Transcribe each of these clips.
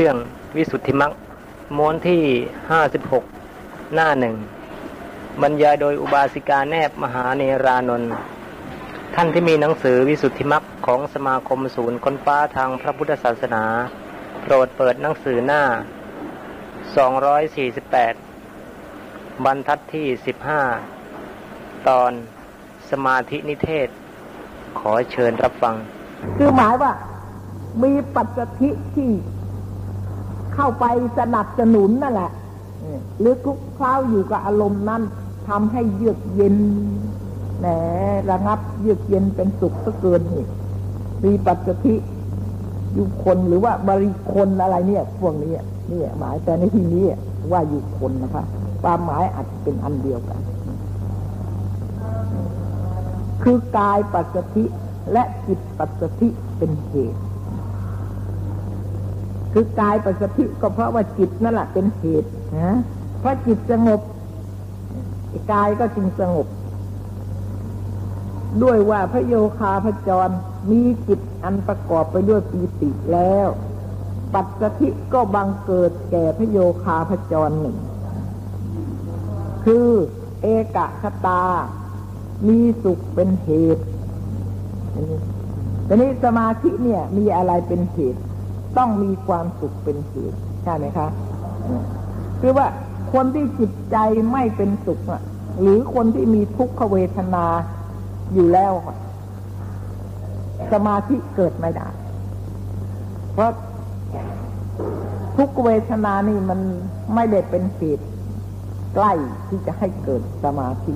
เรื่องวิสุทธิมรรคม้วนที่ห้าสิบหกหน้าหนึ่งบรรยายโดยอุบาสิกาแนบมหาเนรานนท์ท่านที่มีหนังสือวิสุทธิมรรคของสมาคมศูนย์ค้นฟ้าทางพระพุทธศาสนา โปรดเปิดหนังสือหน้า 248 บรรทัดที่ 15 ตอนสมาธินิเทศ ขอเชิญรับฟัง คือหมายว่ามีปัจจิที่ เข้าไปสนับสนุนนั่นแหละหรือทุกคราวอยู่กับอารมณ์นั้นทำให้เยือกเย็นแหมระงับเยือกเย็นเป็นสุขซะเกินนี่มีปัจจทิอยู่คนหรือว่าบริคนอะไรเนี่ย พวกนี้นี่หมายแต่ในที่นี้ว่าอยู่คนนะคะความหมายอาจจะเป็นอันเดียวกัน คือกายปัจจทิและจิตปัจจทิเป็นเหตุ คือกายปัจจทิก็เพราะว่าจิตนั่นแหละเป็นเหตุนะเพราะจิตสงบกายก็จึงสงบ ด้วยว่าพระโยคาพระจรมีจิตอันประกอบไปด้วยปีติแล้ว ปัจจทิก็บังเกิดแก่พระโยคาพระจรหนึ่ง คือเอกคตา มีสุขเป็นเหตุทีนี้สมาธิเนี่ยมีอะไรเป็นเหตุ ต้องมีความสุขเป็นเหตุใช่ไหมคะคือว่าคนที่จิตใจไม่เป็นสุขอะหรือคนที่มีทุกขเวทนาอยู่แล้ว สมาธิเกิดไม่ได้ เพราะทุกเวทนานี่มันไม่ได้เป็นเหตุใกล้ที่จะให้เกิดสมาธิ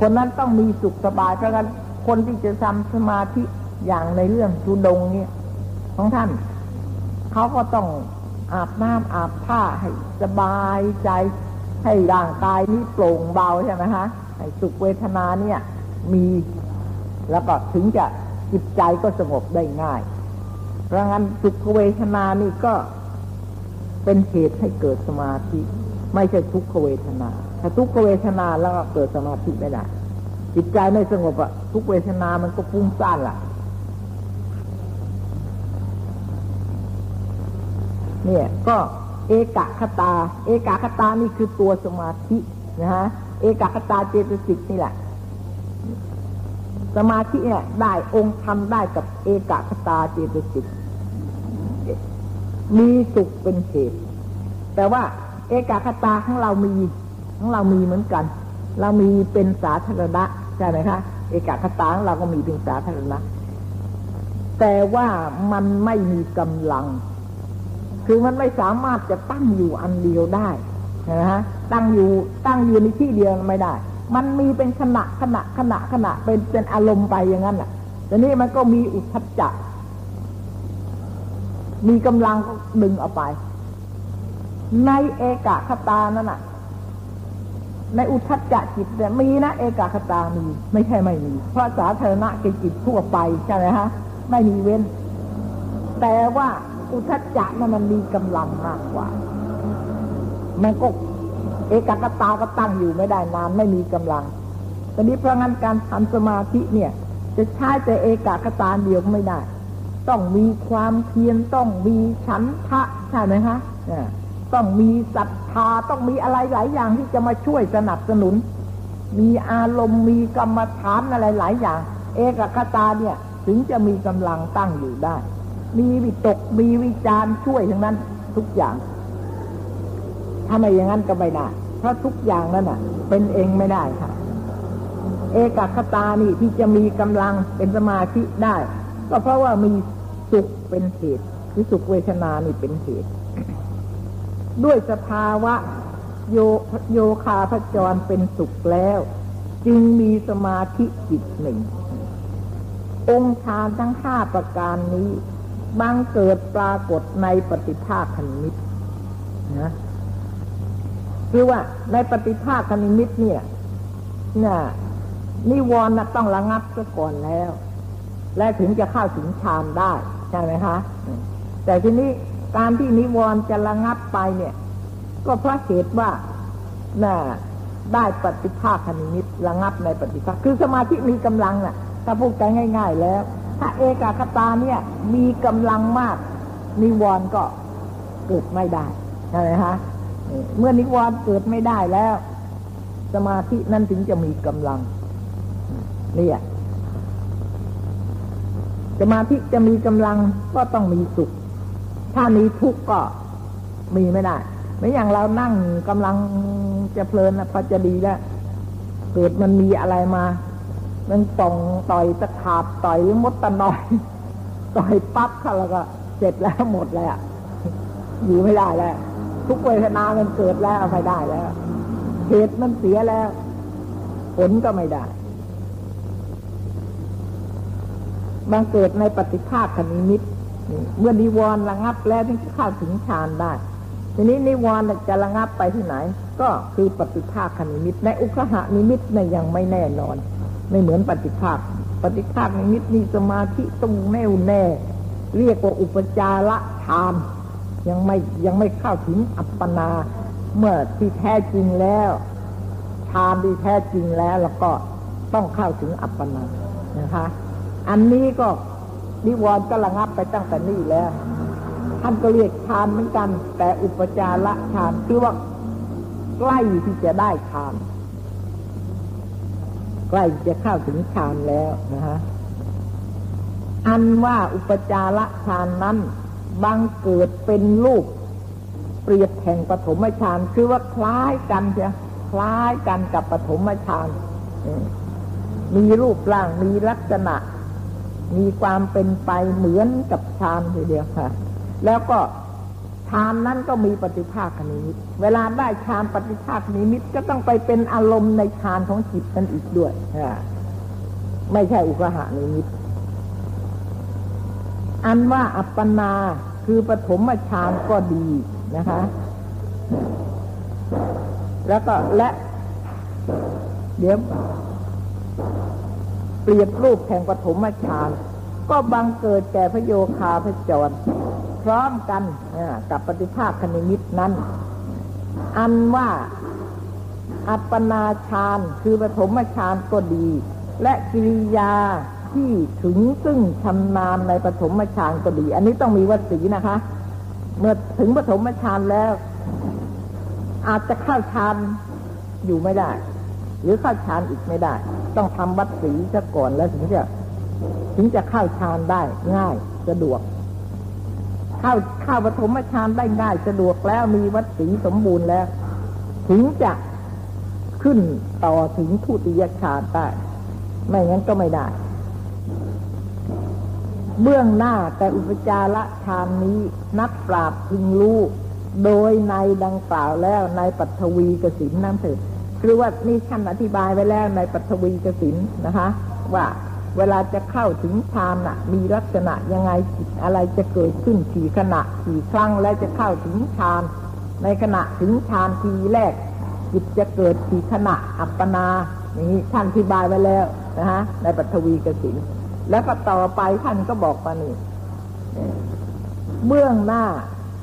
คนนั้นต้องมีสุขสบายเพราะงั้นคนที่จะทำสมาธิอย่างในเรื่องทุดงเนี่ยของท่าน เขาก็ต้องอาบน้ำอาบผ้าให้สบายใจ ให้ร่างกายนี้โปร่งเบาใช่ไหมฮะให้สุขเวทนาเนี่ยมีแล้วก็ถึงจะจิตใจก็สงบได้ง่าย เพราะงั้นสุขเวทนานี่ก็เป็นเหตุให้เกิดสมาธิ ไม่ใช่ทุกขเวทนา ถ้าทุกขเวทนาแล้วก็เกิดสมาธิไม่ได้จิตใจไม่สงบอะทุกเวทนามันก็ฟุ้งซ่านล่ะ เนี่ยก็เอกคตา เอกคตานี่คือตัวสมาธินะฮะเอกคตาเจตสิกนี่แหละ สมาธิเนี่ยได้องค์ทำได้กับเอกคตาเจตสิกมีสุขเป็นเหตุแต่ว่าเอกคตาของเรามีของเรามีเหมือนกัน เรามีเป็นสาธารณะใช่ไหมคะเอกคตาของเราก็มีเป็นสาธารณะแต่ว่ามันไม่มีกำลัง คือมันไม่สามารถจะตั้งอยู่อันเดียวได้นะฮะตั้งอยู่ตั้งอยู่ในที่เดียวไม่ได้ มันมีเป็นขณะขณะขณะขณะเป็นเป็นอารมณ์ไปอย่างนั้นแหละแต่นี้มันก็มีอุทัจจะมีกำลังก็ดึงเอาไป ในเอกคตานั่นน่ะ ในอุทัจจะจิตเนี่ยมีนะเอกคตามีไม่ใช่ไม่มีเพราะสาธารณะกิจิตทั่วไปใช่ไหมฮะไม่มีเว้น แต่ว่า อุทัจจะนั้นมันมีกำลังมากกว่า มันก็เอกคตาก็ตั้งอยู่ไม่ได้นานไม่มีกำลังตอนนี้เพราะงั้นการทำสมาธิเนี่ย จะใช้แต่เอกคตาเดียวไม่ได้ ต้องมีความเพียรต้องมีฉันทะใช่ไหมคะต้องมีศรัทธาต้องมีอะไรหลายอย่างที่จะมาช่วยสนับสนุน มีอารมณ์มีกรรมฐานอะไรหลายอย่าง เอกคตาเนี่ย ถึงจะมีกำลังตั้งอยู่ได้ มีวิตก มีวิจารช่วยทั้งนั้น ทุกอย่างถ้าไม่อย่างนั้นก็ไม่ได้เพราะทุกอย่างนั้นอะ เป็นเองไม่ได้ค่ะ เอกคตานี่ที่จะมีกำลังเป็นสมาธิได้ ก็เพราะว่ามีสุขเป็นเหตุคือสุขเวทนานี่เป็นเหตุ ด้วยสภาวะโยโยคาพจรเป็นสุขแล้ว จึงมีสมาธิจิตหนึ่ง องค์ฌานทั้งห้าประการนี้ บังเกิดปรากฏในปฏิภาคนิมิตนะคือว่าในปฏิภาคนิมิตเนี่ยน่ะนิวรณ์ต้องระงับซะก่อนแล้ว และถึงจะเข้าถึงฌานได้ใช่ไหมคะ แต่ทีนี้การที่นิวรณ์จะระงับไปเนี่ย ก็เพราะเหตุว่าน่ะได้ปฏิภาคนิมิตระงับในปฏิภาคคือสมาธิมีกำลังน่ะ ถ้าพูดกันง่าย ๆ แล้ว ถ้าเอกคตาเนี่ย มีกำลังมาก นิวรณ์ก็เกิดไม่ได้ใช่ไหมฮะเมื่อนิวรณ์เกิดไม่ได้แล้ว สมาธินั้นถึงจะมีกำลังเนี่ยสมาธิจะมีกำลังก็ต้องมีสุข ถ้ามีทุกข์ก็มีไม่ได้ไม่อย่างเรานั่งกำลังจะเพลินพอจะดีแล้วเกิดมันมีอะไรมา มันป่องต่อยตะขาบต่อยหรือมดตะนอยต่อยปั๊บค่ะแล้วก็เสร็จแล้วหมดแล้วอยู่ไม่ได้แล้ว ทุกเวทนามันเกิดแล้วไม่ได้แล้วเหตุมันเสียแล้ว ผลก็ไม่ได้บางเกิดในปฏิภาคคณิมิตเมื่อนิวรณ์ระงับแล้วถึงจะเข้าถึงฌานได้ ทีนี้นิวรณ์จะระงับไปที่ไหน ก็คือปฏิภาคคณิมิต ในอุคหานิมิตในยังไม่แน่นอน ไม่เหมือนปฏิภาค ปฏิภาคนิมิตมีสมาธิต้องแน่วแน่ เรียกว่าอุปจาระฌานยังไม่ยังไม่เข้าถึงอัปปนา เมื่อที่แท้จริงแล้วฌานที่แท้จริงแล้ว แล้วก็ต้องเข้าถึงอัปปนานะคะ อันนี้ก็นิวรณ์ก็ระงับไปตั้งแต่นี่แล้ว ท่านก็เรียกฌานเหมือนกัน แต่อุปจาระฌานคือว่าใกล้ที่จะได้ฌาน ใกล้จะเข้าถึงฌานแล้วนะฮะอันว่าอุปจาระฌานนั้นบังเกิดเป็นรูปเปรียบแห่งปฐมฌานคือว่าคล้ายกันเชียคล้ายกันกับปฐมฌานมีรูปร่างมีลักษณะ มีความเป็นไปเหมือนกับฌานทีเดียวค่ะ แล้วก็ ฌานนั้นก็มีปฏิภาคนิมิต เวลาได้ฌานปฏิภาคนิมิตก็ต้องไปเป็นอารมณ์ในฌานของจิตนั้นอีกด้วยไม่ใช่อุกหานิมิต อันว่าอัปปนาคือปฐมฌานก็ดีนะคะ แล้วก็และ เดี๋ยวเปรียบรูปแห่งปฐมฌานก็บังเกิดแก่พระโยคาพระจร พร้อมกันกับปฏิภาคคณิมิตนั้น อันว่าอัปปนาฌานคือปฐมฌานก็ดี และกิริยาที่ถึงซึ่งชำนาญในปฐมฌานก็ดี อันนี้ต้องมีวัสีนะคะ เมื่อถึงปฐมฌานแล้ว อาจจะเข้าฌานอยู่ไม่ได้ หรือเข้าฌานอีกไม่ได้ ต้องทำวัดสีซะก่อนแล้วถึงจะถึงจะเข้าฌานได้ง่ายสะดวก เข้าเข้าปฐมฌานได้ง่ายสะดวกแล้วมีวัดสีสมบูรณ์แล้ว ถึงจะขึ้นต่อถึงทุติยฌานได้ไม่งั้นก็ไม่ได้ เบื้องหน้าแต่อุปจาระฌานนี้นักปราบพึงรู้โดยในดังกล่าวแล้วในปัทวีกสินนั่นเถิดคือว่านี่ท่านอธิบายไว้แล้วในปัทวีกสินนะคะ ว่า เวลาจะเข้าถึงฌานน่ะ มีลักษณะยังไงจิตอะไรจะเกิดขึ้นกี่ขณะกี่ครั้งและจะเข้าถึงฌาน ในขณะถึงฌานทีแรก จิตจะเกิดกี่ขณะอัปปนาอย่างนี้ท่านอธิบายไว้แล้วนะฮะในปัทวีกสินแล้วก็ต่อไปท่านก็บอกว่านี่เบื้องหน้า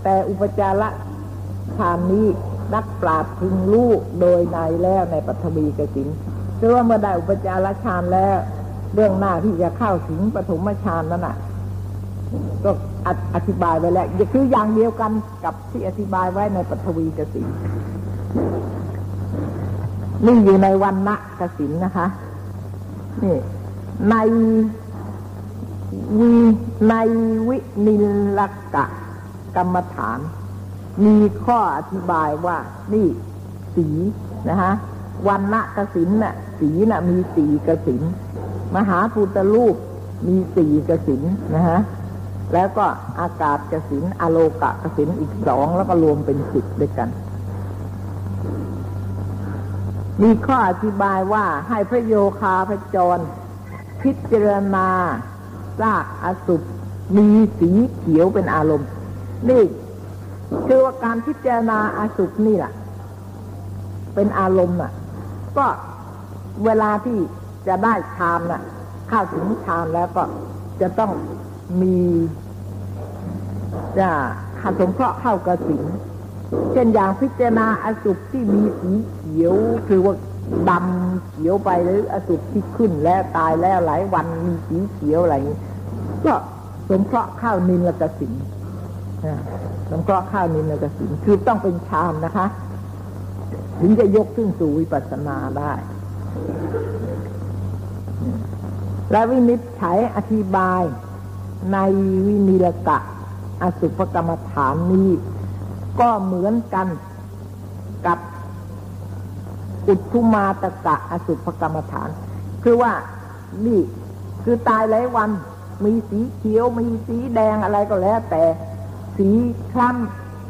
แต่อุปจาระฌานนี้นักปราบพึงรู้โดยในแล้วในปัทวีกสินคือว่าเมื่อได้อุปจารฌานแล้ว เรื่องหน้าที่จะเข้าถึงปฐมฌานนั่นน่ะ ก็อธิบายไว้แล้วคืออย่างเดียวกันกับที่อธิบายไว้ในปัทวีกสินนี่อยู่ในวันณะกสินนะคะ นี่ ในวีในวินิลกะกรรมฐาน มีข้ออธิบายว่า นี่ สีนะฮะวันณะกสินน่ะ สีน่ะ มีสีกสิน มหาภูตรูปมีสี่กสินนะฮะแล้วก็อากาศกสินอโลกะกสินอีกสองแล้วก็รวมเป็นสิบด้วยกัน มีข้ออธิบายว่าให้พระโยคาพระจร พิจารณาซากอสุปมีสีเขียวเป็นอารมณ์นี่คือว่าการพิจารณาอาสุขนี่แหละเป็นอารมณ์น่ะ ก็เวลาที่ จะได้ฌานน่ะเข้าถึงฌานแล้วก็จะต้องมีจะขันสงเคราะห์เข้ากระสินเช่นอย่างพิจารณาอสุขที่มีสีเขียวคือว่าดำเขียวไปหรืออสุขที่ขึ้นแล้วตายแล้วหลายวันมีสีเขียวอะไรนี้ก็สงเคราะห์เข้านินละกสินสงเคราะห์ข้าวนินกสินคือต้องเป็นฌานนะคะ ถึงจะยกขึ้นสู่วิปัสสนาได้ และวินิจฉัยอธิบายในวินิลกะ อสุภกรรมฐานนี้ ก็เหมือนกันกับอุทุมาตะกะอสุภกรรมฐาน คือว่านี่คือตายหลายวัน มีสีเขียว มีสีแดงอะไรก็แล้ว แต่สีคล้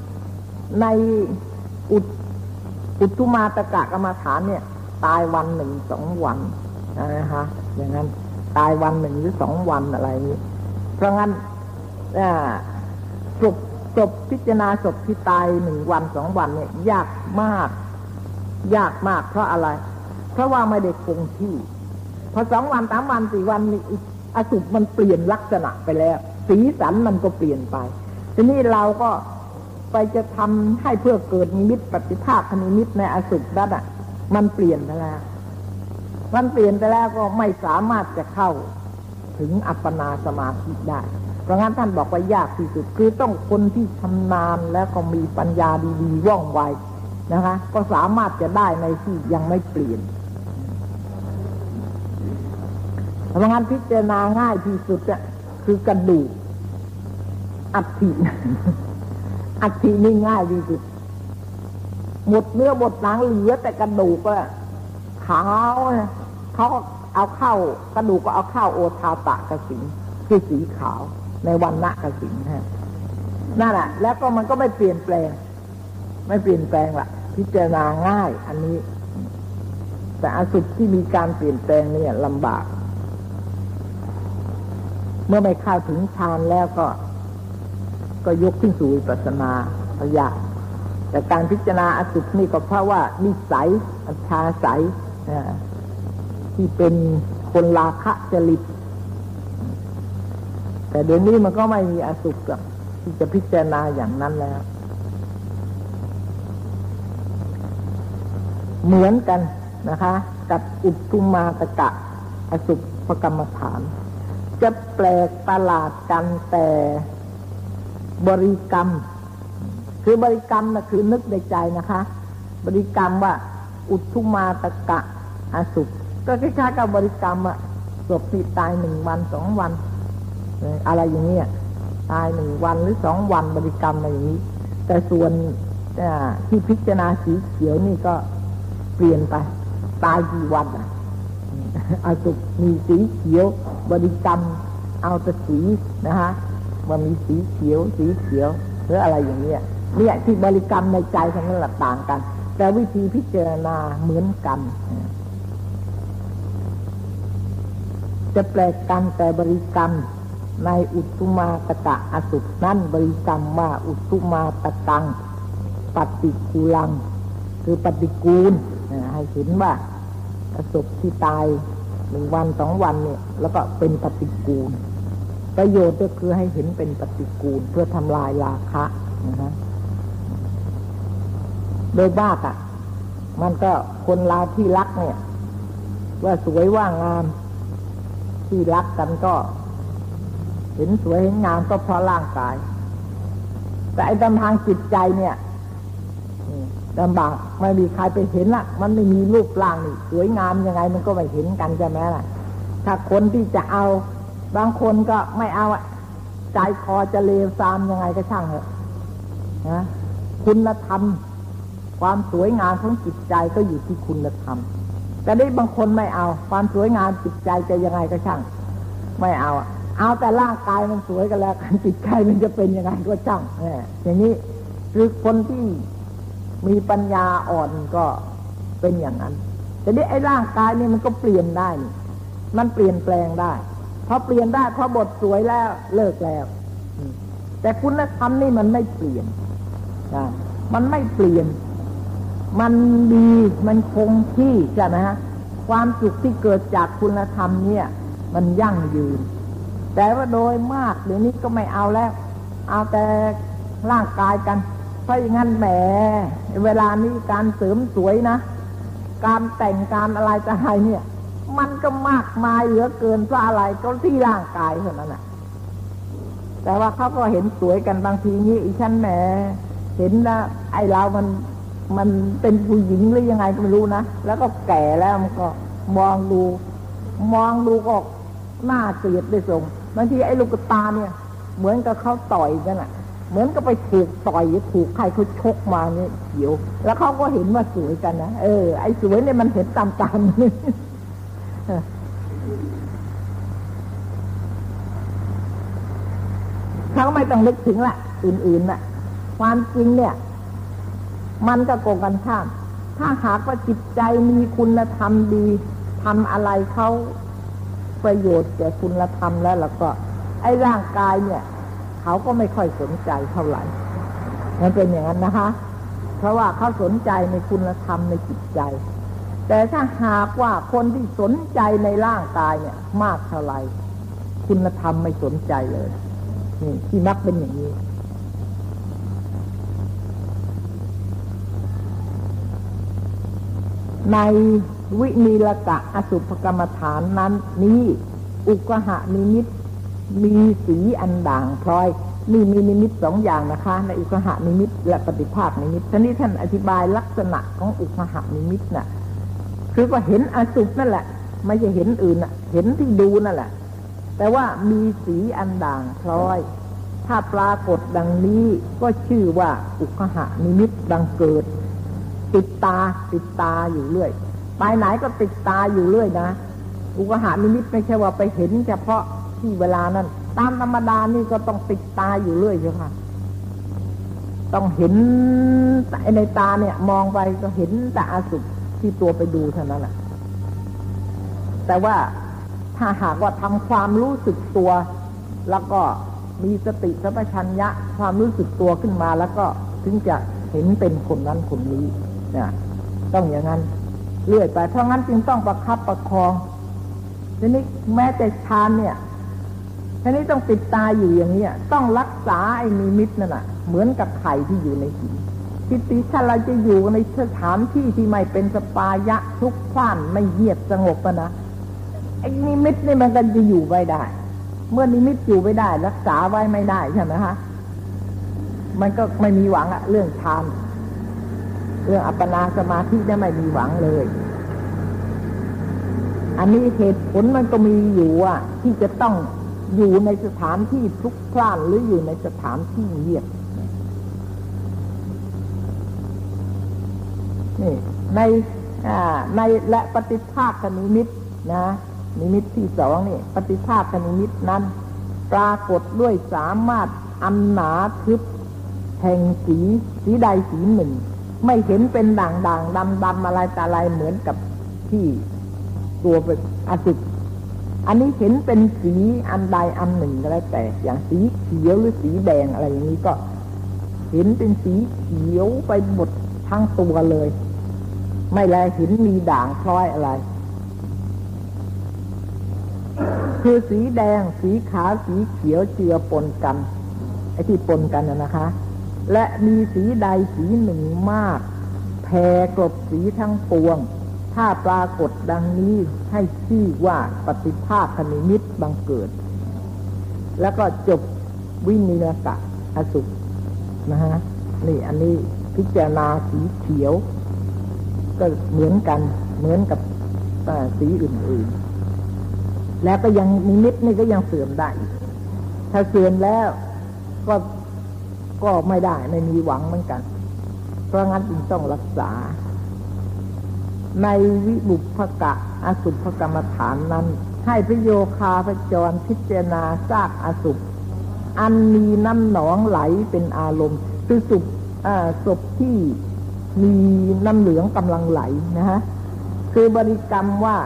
ำในอุอุทุมาตะกะกรรมฐานเนี่ย ตายวันหนึ่งสองวันนะฮะอย่างนั้น ตายวันหนึ่งหรือสองวันอะไรนี้เพราะงั้นศพศพพิจารณาศพที่ตายหนึ่งวันสองวันเนี่ย ยากมาก ยากมาก เพราะอะไร เพราะว่าไม่ได้คงที่ พอสองวันสามวันสี่วันนี่อสุมันเปลี่ยนลักษณะไปแล้ว สีสันมันก็เปลี่ยนไป ทีนี้เราก็ไปจะทำให้เพื่อเกิดนิมิตปฏิภาคนิมิตในอสุนั่นอะ มันเปลี่ยนไปแล้ว มันเปลี่ยนไปแล้วก็ไม่สามารถจะเข้าถึงอัปปนาสมาธิได้ เพราะงั้นท่านบอกว่ายากที่สุดคือต้องคนที่ชำนาญแล้วก็มีปัญญาดีๆว่องไวนะคะ ก็สามารถจะได้ในที่ยังไม่เปลี่ยน เพราะงั้นพิจารณาง่ายที่สุดอะคือกระดูกอัฐิอัฐินี่ง่ายที่สุดหมดเนื้อหมดหนังเหลือแต่กระดูกอะ ขาวเขาเอาเข้ากระดูกก็เอาเข้าโอทาตะกสินคือสีขาวในวันณะกสินฮะนั่นแหละแล้วก็มันก็ไม่เปลี่ยนแปลง ไม่เปลี่ยนแปลงละพิจารณาง่าย อันนี้ แต่อสุดที่มีการเปลี่ยนแปลงเนี่ยลำบาก เมื่อไม่เข้าถึงฌานแล้วก็ ก็ยกขึ้นสู่ปัสนาพยาแต่การพิจารณาอสุดนี่ก็เพราะว่านิสัยอัชาสัย ที่เป็นคนลาคะจริต แต่เดี๋ยวนี้มันก็ไม่มีอสุกับที่จะพิจารณาอย่างนั้นแล้ว เหมือนกันนะคะ กับอุตุมาตะกะ อสุภกรรมฐาน จะแปลกประหลาดกันแต่บริกรรม คือบริกรรมนะคือนึกในใจนะคะ บริกรรมว่า อุทุมาตะกะ อสุภก็คล้ายๆกับบริกรรมอะศพที่ตายหนึ่งวันสองวัน อะไรอย่างเงี้ยตายหนึ่งวันหรือสองวันบริกรรมอะไรอย่างนี้ แต่ส่วนที่พิจารณาสีเขียวนี่ก็เปลี่ยนไป ตายกี่วันอะอาสุมีสีเขียว บริกรรมเอาแต่สีนะฮะมันมีสีเขียว สีเขียวหรืออะไรอย่างเงี้ยเนี่ยที่บริกรรมในใจทั้งนั้นต่างกัน แต่วิธีพิจารณาเหมือนกัน จะแปลกกันแต่บริกรรมในอุตุมาตะกะอสุนั่นบริกรรมว่าอุตุมาตะกังปฏิกูลัง คือปฏิกูลให้เห็นว่าอสุที่ตายหนึ่งวันสองวันเนี่ย แล้วก็เป็นปฏิกูล ประโยชน์ก็คือให้เห็นเป็นปฏิกูล เพื่อทำลายราคะนะฮะโดยบ้าอะ มันก็คนลาที่รักเนี่ย ว่าสวยว่างาม ที่รักกันก็ เห็นสวยเห็นงามก็เพราะร่างกาย แต่ไอ้ดำทางจิตใจเนี่ยลำบากไม่มีใครไปเห็นละมันไม่มีรูปร่างนี่สวยงามยังไง มันก็ไม่เห็นกันใช่ไหมล่ะ ถ้าคนที่จะเอา บางคนก็ไม่เอาใจคอจะเลวซามยังไงก็ช่างเถอะนะคุณธรรม ความสวยงามของจิตใจก็อยู่ที่คุณธรรม แต่ได้บางคนไม่เอา ความสวยงามจิตใจจะยังไงก็ช่าง ไม่เอา เอาแต่ร่างกายมันสวยกันแล้วจิตใจมันจะเป็นยังไงก็ช่างเนี่ยอย่างนี้คือคนที่มีปัญญาอ่อนก็เป็นอย่างนั้น แต่นี้ไอ้ร่างกายนี่มันก็เปลี่ยนได้ มันเปลี่ยนแปลงได้พอเปลี่ยนได้พอบทสวยแล้วเลิกแล้ว แต่คุณธรรมนี่มันไม่เปลี่ยนมันไม่เปลี่ยน มันดีมันคงที่ใช่ไหมฮะความสุขที่เกิดจากคุณธรรมเนี่ย มันยั่งยืน แต่ว่าโดยมากเดี๋ยวนี้ก็ไม่เอาแล้ว เอาแต่ร่างกายกัน เพราะอย่างนั้นแหมเวลานี้การเสริมสวยนะ การแต่งการอะไรจะให้เนี่ย มันก็มากมายเหลือเกินเพราะอะไรก็ที่ร่างกายเท่านั้นแหละแต่ว่าเขาก็เห็นสวยกันบางทีนี้อีฉันแหมเห็นแล้วไอ้เรามัน มันเป็นผู้หญิงหรือยังไงก็ไม่รู้นะ แล้วก็แก่แล้วมันก็มองดู มองดูก็หน้าเกลียดได้ส่งบางทีไอ้ลูกตาเนี่ย เหมือนกับเขาต่อยกันอะเหมือนกับไปถูกต่อยถูกใครเขาชกมาเนี่ยเขียว แล้วเขาก็เห็นว่าสวยกันนะเออไอ้สวยเนี่ยมันเห็นตามตามเขาไม่ต้องนึกถึงละอื่นๆน่ะ ความจริงเนี่ย มันก็โกงกันข้าม ถ้าหากว่าจิตใจมีคุณธรรมดีทำอะไรเขาประโยชน์แก่คุณธรรมแล้วแล้วก็ ไอ้ร่างกายเนี่ย เขาก็ไม่ค่อยสนใจเท่าไหร่มันเป็นอย่างนั้นนะคะ เพราะว่าเขาสนใจในคุณธรรมในจิตใจ แต่ถ้าหากว่าคนที่สนใจในร่างกายเนี่ย มากเท่าไหร่คุณธรรมไม่สนใจเลยนี่ที่มักเป็นอย่างนี้ ในวินีลกะอสุภกรรมฐานนั้นนี้ อุกหะนิมิตมีสีอันด่างพลอยนี่มีนิมิตสองอย่างนะคะ ในอุกหะนิมิต และปฏิภาคนิมิตท่านี้ท่านอธิบายลักษณะของอุกหะนิมิตน่ะ คือก็เห็นอสุภนั่นแหละ ไม่ใช่เห็นอื่นนะเห็นที่ดูนั่นแหละ แต่ว่ามีสีอันด่างพลอย ถ้าปรากฏดังนี้ก็ชื่อว่าอุกหะนิมิตดังเกิด ติดตาติดตาอยู่เรื่อย ไปไหนก็ติดตาอยู่เรื่อยนะ อุกหานิมิตไม่ใช่ว่าไปเห็นเฉพาะที่เวลานั้น ตามธรรมดานี่ก็ต้องติดตาอยู่เรื่อยใช่ไหมต้องเห็นในตาเนี่ย มองไปก็เห็นแต่อาสุที่ตัวไปดูเท่านั้นแหละแต่ว่าถ้าหากว่าทำความรู้สึกตัว แล้วก็มีสติสัมปชัญญะความรู้สึกตัวขึ้นมาแล้วก็ถึงจะเห็นเป็นคนนั้นคนนี้ เนี่ยต้องอย่างนั้นเรื่อยไปเพราะงั้นจึงต้องประคับประคองทีนี้แม้แต่ฌานเนี่ยทีนี้ต้องติดตาอยู่อย่างนี้ต้องรักษาไอ้นิมิตนั่นแหะเหมือนกับไข่ที่อยู่ในหินทิฏฐิถ้าเราจะอยู่ในสถานที่ที่ไม่เป็นสัปปายะพลุกพล่านไม่เงียบสงบนะไอ้นิมิตนี่มันก็จะอยู่ไม่ได้ เมื่อนิมิตอยู่ไม่ได้ รักษาไว้ไม่ได้ใช่ไหมคะมันก็ไม่มีหวังอะเรื่องฌาน เรื่องอัปปนาสมาธิเนี่ยไม่มีหวังเลย อันนี้เหตุผลมันก็มีอยู่อะ ที่จะต้องอยู่ในสถานที่ทุกพล่านหรืออยู่ในสถานที่เงียบนี่ในในและปฏิภาคนิมิตนะ นิมิตที่สองนี่ปฏิภาคนิมิตนั้น ปรากฏด้วยสามารถอันหนาทึบแห่งสีสีใดสีหนึ่ง ไม่เห็นเป็นด่างด่างดำดำอะไรแต่อะไรเหมือนกับที่ตัวเป็นอสุภอันนี้เห็นเป็นสีอันใดอันหนึ่งก็แล้วแต่ อย่างสีเขียวหรือสีแดงอะไรอย่างนี้ก็ เห็นเป็นสีเขียวไปหมดทั้งตัวเลย ไม่แลเห็นมีด่างพลอยอะไร คือสีแดง สีขาวสีเขียวเจือปนกันไอ้ที่ปนกันนะนะคะ และมีสีใดสีหนึ่งมากแผ่กลบสีทั้งปวง ถ้าปรากฏดังนี้ให้ชื่อว่าปฏิภาคนิมิตบังเกิด แล้วก็จบวินินกะอสุนะฮะนี่อันนี้พิจารณาสีเขียว ก็เหมือนกันเหมือนกับสีอื่นๆ แล้วก็ยังนิมิตนี่ก็ยังเสื่อมได้ ถ้าเสื่อมแล้วก็ ก็ไม่ได้ไม่มีหวังเหมือนกัน เพราะงั้นจึงต้องรักษา ในวิบุพกะอสุภกรรมฐานนั้น ให้พระโยคาพระจรพิจารณาซากอสุภอันมีน้ำหนองไหลเป็นอารมณ์คือสุภศพที่มีน้ำเหลืองกำลังไหลนะฮะคือบริกรรมว่า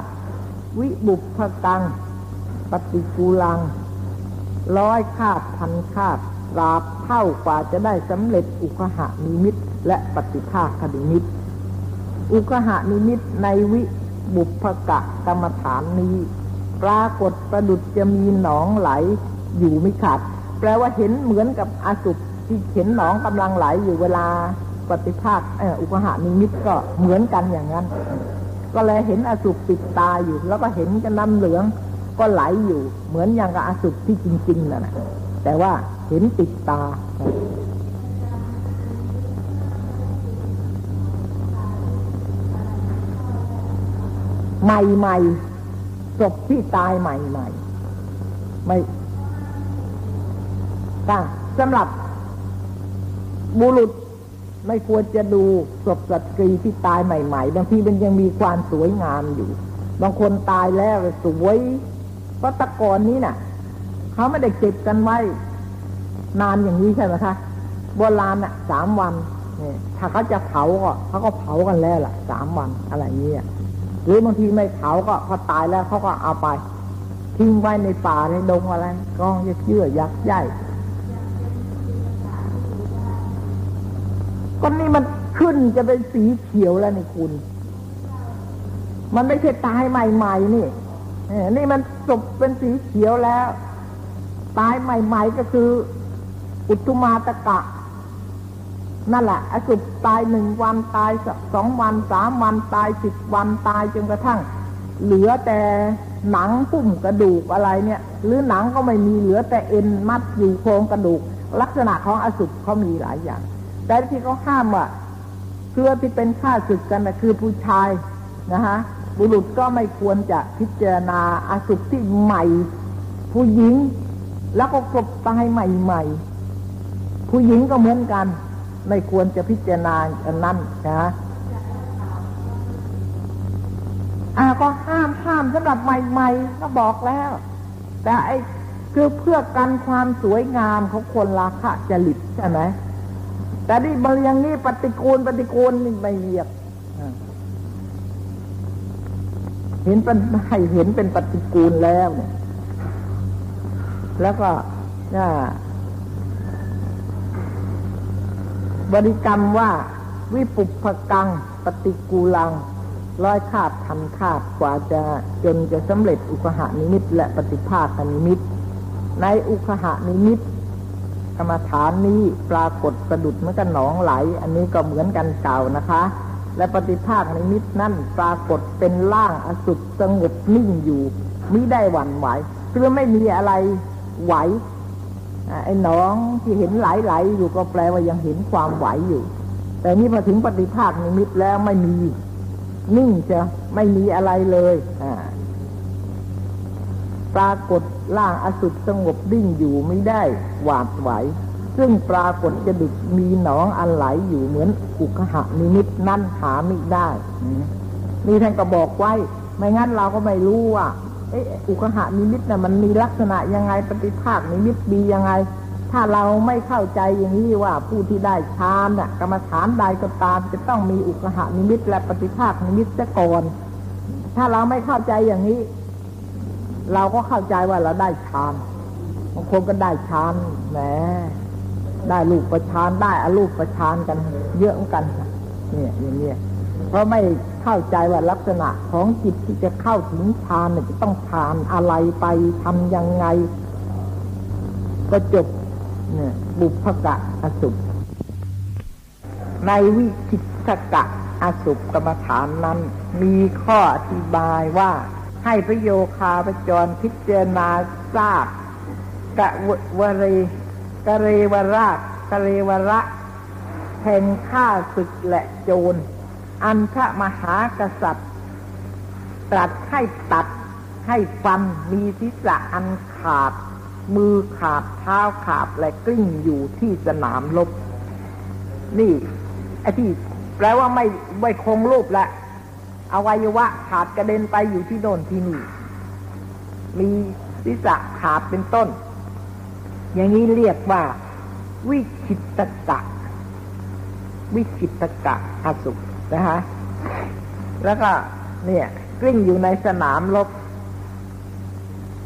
วิบุพกัง ปฏิกูลัง ร้อยคาบพันคาบ ตราบเท่ากว่าจะได้สำเร็จอุคหานิมิตและปฏิภาคนิมิต อุคหานิมิตในวิบุพกะกรรมฐานนี้ ปรากฏประดุจจะมีหนองไหลอยู่ไม่ขาด แปลว่าเห็นเหมือนกับอาสุที่เห็นหนองกำลังไหลอยู่เวลาปฏิภาคอุคหานิมิตก็เหมือนกันอย่างนั้น ก็เลยเห็นอสุปิดตาอยู่ แล้วก็เห็นจะน้ำเหลืองก็ไหลอยู่ เหมือนอย่างกับอสุที่จริงๆนั่นแหละแต่ว่า เห็นติดตา ใหม่ๆศพที่ตายใหม่ๆไม่ตั้งสำหรับบุรุษไม่ควรจะดูศพสตรีที่ตายใหม่ๆ บางทีมันยังมีความสวยงามอยู่ บางคนตายแล้วสวยเพราะตะกอนนี้น่ะ เขาไม่ได้เก็บกันไว้ นานอย่างนี้ใช่ไหมคะโบราณน่ะสามวันเนี่ยถ้าเขาจะเผาก็เขาก็เผากันแล้วล่ะสามวันอะไรเงี้ยหรือบางทีไม่เผาก็พอตายแล้วเขาก็เอาไป ทิ้งไว้ในป่าในดงอะไรกองเยื่อยักษ์ใหญ่ก็นี่มันขึ้นจะเป็นสีเขียวแล้วนี่คุณ มันไม่ใช่ตายใหม่ๆนี่นี่มันจบเป็นสีเขียวแล้ว ตายใหม่ ๆก็คือ อุตุมาตะกะ นั่นแหละอสุตายหนึ่งวันตายสองวันสามวันตายสิบวันตายจนกระทั่ง เหลือแต่หนังปุ่มกระดูกอะไรเนี่ย หรือหนังก็ไม่มีเหลือแต่เอ็นมัดอยู่โครงกระดูก ลักษณะของอสุภเขามีหลายอย่าง แต่ที่เขาห้ามว่าเพื่อที่เป็นข้าศึกกันนะคือผู้ชายนะฮะบุรุษก็ไม่ควรจะพิจารณาอสุที่ใหม่ ผู้หญิง แล้วก็กบตายใหม่ๆ ผู้หญิงก็เหมือนกัน ไม่ควรจะพิจารณาอันนั้นนะอาก็ห้ามห้ามสำหรับใหม่ๆก็บอกแล้ว แต่ไอ้คือเพื่อกันความสวยงามของคนราคะจริตใช่ไหมแต่นี่บางอย่างนี้ปฏิกูลปฏิกูลนี่ไม่เรียกเห็นเป็นให้เห็นเป็นปฏิกูลแล้วเนี่ยแล้วก็ บริกรรมว่า วิปุพกัง ปฏิกูลัง ร้อยขาดทันขาดกว่าจะจนจะสำเร็จอุคหานิมิตและปฏิภาคนิมิต ในอุคหานิมิตกรรมฐานนี้ปรากฏสะดุดเมื่อกันหนองไหล อันนี้ก็เหมือนกันเก่านะคะ และปฏิภาคในมิตนั่นปรากฏเป็นร่างอสุดสงบนิ่งอยู่มิได้หวั่นไหวคือไม่มีอะไรไหว ไอ้หนองที่เห็นไหลๆอยู่ก็แปลว่ายังเห็นความไหวอยู่ แต่นี่พอถึงปฏิภาคในมิตแล้วไม่มี นิ่งจะไม่มีอะไรเลยปรากฏร่างอสุดสงบดิ่งอยู่ไม่ได้หวาดไหว ซึ่งปรากฏจะดุดมีหนองอันไหลอยู่เหมือนอุกหะนิมิตนั่นหาไม่ได้นี่ท่านก็บอกไว้ ไม่งั้นเราก็ไม่รู้ว่า ออุกหะนิมิตนะ่ะมันมีลักษณะยังไงปฏิภาคนิมิตดียังไง ถ้าเราไม่เข้าใจอย่างนี้ว่าผู้ที่ได้ฌานน่ะกรรมฐานใดก็ตาม จะต้องมีอุกหะนิมิต และปฏิภาคนิมิตซะก่อน ถ้าเราไม่เข้าใจอย่างนี้ เราก็เข้าใจว่าเราได้ฌานบางคนก็ได้ฌานแหมได้ลูกประชานได้อาลูกประชานกัน เยอะกัน เนี่ยอย่างนี้เพราะไม่ เข้าใจว่าลักษณะของจิตที่จะเข้าถึงฌานจะต้องฌานอะไรไปทำยังไงก็จบเนี่ยบุพกะอสุปในวิจิตกะอสุปกรรมฐานนั้น มีข้ออธิบายว่าให้พระโยคาประจรพิจารณาทราบกะวเรกะเรวระกะเรวระแห่งข้าศึกและโจร อันพระมหากษัตริย์ ตรัสให้ตัดให้ฟันมีศีรษะอันขาด มือขาดเท้าขาดและกลิ้งอยู่ที่สนามลบ นี่ไอ้ที่แปลว่าไม่ไม่คงรูปละอวัยวะขาดกระเด็นไปอยู่ที่โน่นที่นี่ มีศีรษะขาดเป็นต้น อย่างนี้เรียกว่า วิจิตกะวิจิตกะอสุ นะฮะแล้วก็เนี่ยกลิ้งอยู่ในสนามรบ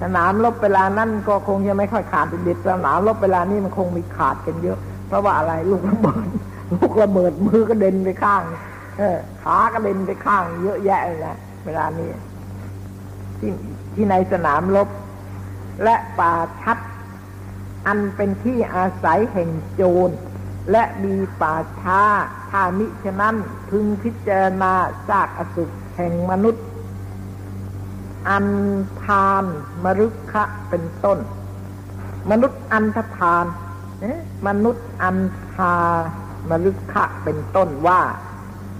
สนามรบเวลานั้นก็คงจะไม่ค่อยขาดเด็ดสนามรบเวลานี้มันคงมีขาดกันเยอะ เพราะว่าอะไรลูกระเบิดลูกระเบิดมือก็เด็นไปข้าง เออขากระเด็นไปข้าง เยอะแยะเลยนะเวลานี้ ที่ที่ในสนามรบ และป่าชัด อันเป็นที่อาศัยแห่งโจร และมีป่าช้าถ้ามิฉะนั้นพึงพิจารณาซากอสุแห่งมนุษย์ อันทานมรุขะเป็นต้น มนุษย์อันธพาลมนุษย์อันทามฤคะเป็นต้นว่า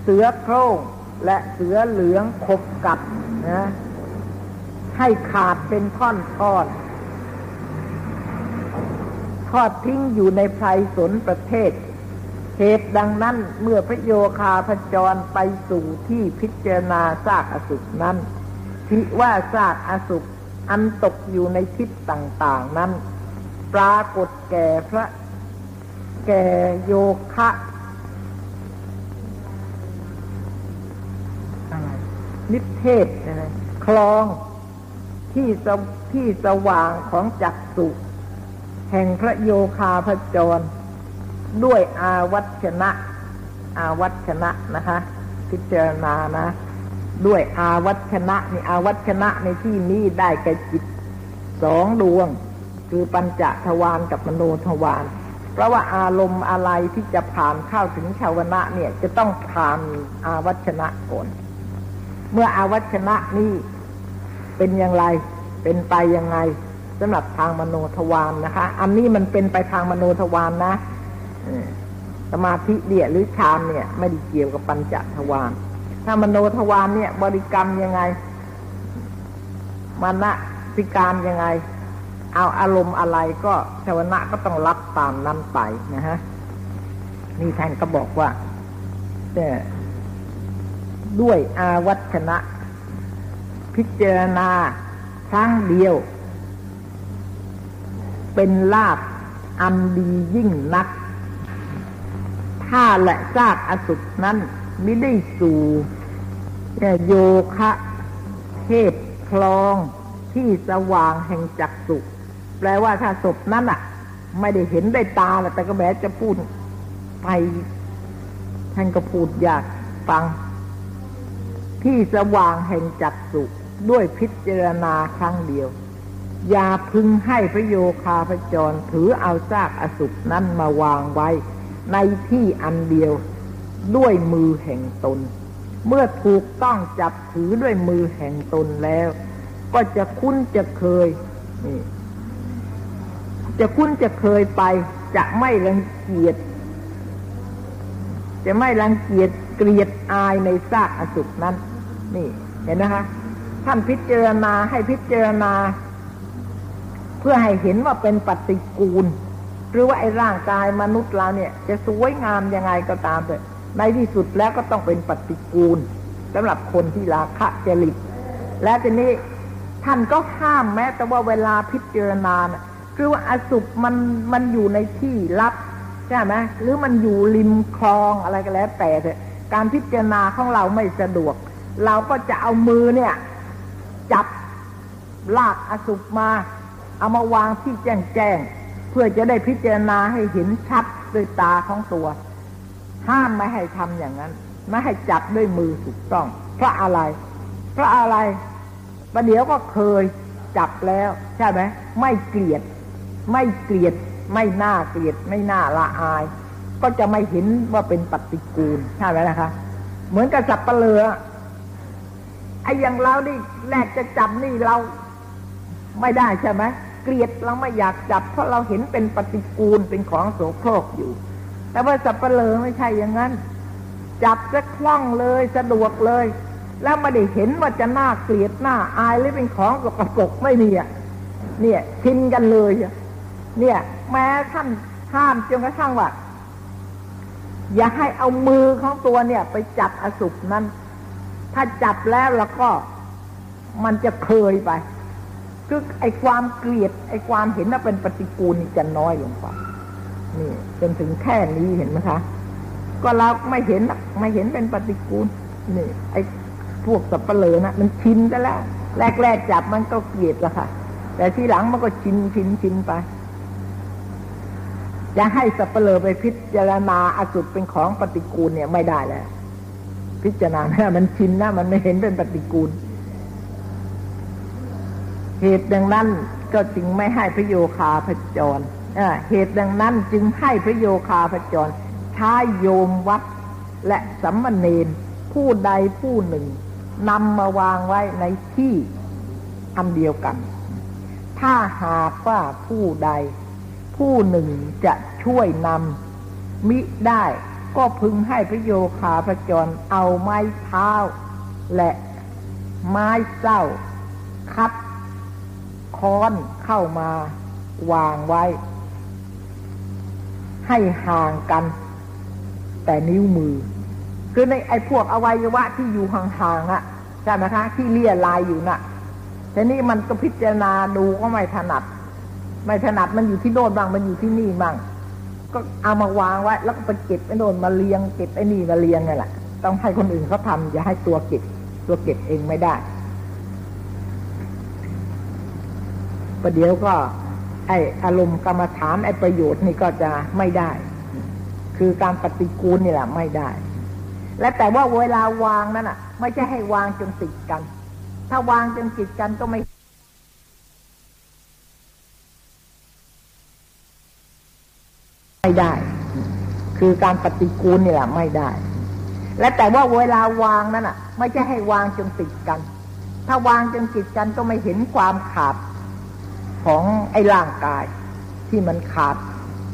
เสือโคร่งและเสือเหลืองขบกัดนะให้ขาดเป็นท่อนท่อน อดทิ้งอยู่ในไพรสนประเทศ เหตุดังนั้นเมื่อพระโยคาพจรไปสู่ที่พิจารณาซากอสุนั้นทิว่าซากอสุอันตกอยู่ในทิศต่างๆนั้น ปรากฏแก่พระแก่โยคะนิเทศคลองที่สที่สว่างของจักสุ แห่งพระโยคาพจร ด้วยอาวัชนะ อาวัชนะนะคะ พิจารณานะ ด้วยอาวัชนะนี่อาวัชนะในที่นี้ได้แก่จิตสองดวง คือปัญจทวารกับมโนทวารเพราะว่าอารมณ์อะไรที่จะผ่านเข้าถึงชาวนะเนี่ย จะต้องผ่านอาวัชนะก่อนเมื่ออาวัชนะนี่เป็นอย่างไร เป็นไปยังไง สำหรับทางมโนทวารนนะคะ อันนี้มันเป็นไปทางมโนทวารนนะสมาธิเดียหรือฌานเนี่ย ไม่ได้เกี่ยวกับปัญจทวารถ้ามโนทวารเนี่ย บริกรรมยังไงมานะสิการยังไง เอาอารมณ์อะไรก็ชาวนะก็ต้องรับตามนั้นไปนะฮะนี่ท่านก็บอกว่าด้วยอาวัชนะ พิจารณาครั้งเดียว เป็นลาบอันดียิ่งนัก ถ้าและซากอสุนั้นไม่ได้สู่โยคะเทพคลองที่สว่างแห่งจักสุแปลว่าถ้าศพนั้นอะ ไม่ได้เห็นได้ตาแต่ก็แม้จะพูดไปท่านก็พูดอยากฟัง ที่สว่างแห่งจักสุด้วยพิจารณาครั้งเดียว อย่าพึงให้พระโยคาพจรถือเอาซากอสุนั้นมาวางไว้ ในที่อันเดียวด้วยมือแห่งตน เมื่อถูกต้องจับถือด้วยมือแห่งตนแล้ว ก็จะคุ้นจะเคยนี่จะคุ้นจะเคยไป จะไม่รังเกียจจะไม่รังเกียจเกลียดอายในซากอสุนั้น นี่ เห็นนะคะ ท่านพิจารณาให้พิจารณา พื่อให้เห็นว่าเป็นปฏิกูล หรือว่าไอ้ร่างกายมนุษย์เราเนี่ย จะสวยงามยังไงก็ตามแต่ในที่สุดแล้วก็ต้องเป็นปฏิกูลสำหรับคนที่ราคะจริตและทีนี้ท่านก็ห้ามแม้แต่ว่าเวลาพิจารณาคือว่าอสุปมันมันอยู่ในที่ลับใช่ไหมหรือมันอยู่ริมคลองอะไรก็แล้วแต่เถอะการพิจารณาของเราไม่สะดวก เราก็จะเอามือเนี่ย จับลากอสุปมา เอามาวางที่แจ้งแจ้งเพื่อจะได้พิจารณาให้เห็นชัดด้วยตาของตัว ห้ามไม่ให้ทำอย่างนั้น ไม่ให้จับด้วยมือถูกต้อง เพราะอะไร เพราะอะไรประเดี๋ยวก็เคยจับแล้ว ใช่ไหมไม่เกลียด ไม่เกลียด ไม่น่าเกลียด ไม่น่าละอาย ก็จะไม่เห็นว่าเป็นปฏิกูลใช่ไหมนะคะ เหมือนกับจับปลาเลือไอ้อย่างเรานี่แรกจะจับนี่เรา ไม่ได้ใช่ไหมเกลียดเราไม่อยากจับ เพราะเราเห็นเป็นปฏิกูลเป็นของโสโครกอยู่ แต่ว่าสับเปลือไม่ใช่อย่างนั้น จับจะคล่องเลยสะดวกเลย แล้วไม่ได้เห็นว่าจะน่าเกลียดหน้าอายหรือเป็นของกระปกไม่มีอะเนี่ยชินกันเลยเนี่ย แม้ท่านห้ามจนกระทั่งว่าอย่าให้เอามือของตัวเนี่ย ไปจับอสุปนั้น ถ้าจับแล้วแล้วก็มันจะเคยไป คือไอ้ความเกลียดไอ้ความเห็นว่าเป็นปฏิกูลจะน้อยลงไปนี่จนถึงแค่นี้เห็นไหมคะ ก็เราไม่เห็นไม่เห็นเป็นปฏิกูลนี่ ไอ้พวกสับเปลือนะมันชินกันแล้วแรกๆจับมันก็เกลียดละค่ะ แต่ทีหลังมันก็ชินชินชินไปจะให้สับเปลือไปพิจารณาอสุดเป็นของปฏิกูลเนี่ยไม่ได้แล้ว พิจารณานะมันชินนะมันไม่เห็นเป็นปฏิกูล เหตุดังนั้นก็จึงไม่ให้พระโยคาพจรเหตุดังนั้นจึงให้พระโยคาพจรใช้โยมวัดและสัมมเนนผู้ใดผู้หนึ่งนำมาวางไว้ในที่อันเดียวกัน ถ้าหากว่าผู้ใด ผู้หนึ่งจะช่วยนำมิได้ก็พึงให้พระโยคาพระจรเอาไม้เท้า และไม้เส้า คัด ค้อนเข้ามาวางไว้ ให้ห่างกัน แต่นิ้วมือ คือในไอ้พวกอวัยวะที่อยู่ห่างๆอะใช่ไหมคะ ที่เลี่ยลายอยู่น่ะแต่นี่มันก็พิจารณาดูก็ไม่ถนัด ไม่ถนัดมันอยู่ที่โน่นบ้างมันอยู่ที่นี่บ้างก็เอามาวางไว้ แล้วก็ไปเก็บไอ้โน่นมาเลียงเก็บไอ้นี่มาเลียงไงแหละต้องให้คนอื่นเขาทำอย่าให้ตัวเก็บ ตัวเก็บเองไม่ได้ ประเดี๋ยวก็ ไออารมณ์กรรมฐานไอประโยชน์นี่ก็จะไม่ได้ คือการปฏิกูลนี่แหละไม่ได้ และแต่ว่าเวลาวางนั่นอะ ไม่ใช่ให้วางจนติดกัน ถ้าวางจนติดกันก็ไม่ไม่ได้ คือการปฏิกูลนี่แหละไม่ได้ และแต่ว่าเวลาวางนั่นอะ ไม่ใช่ให้วางจนติดกัน ถ้าวางจนติดกันก็ไม่เห็นความขาด ของไอ้ร่างกาย ที่มันขาด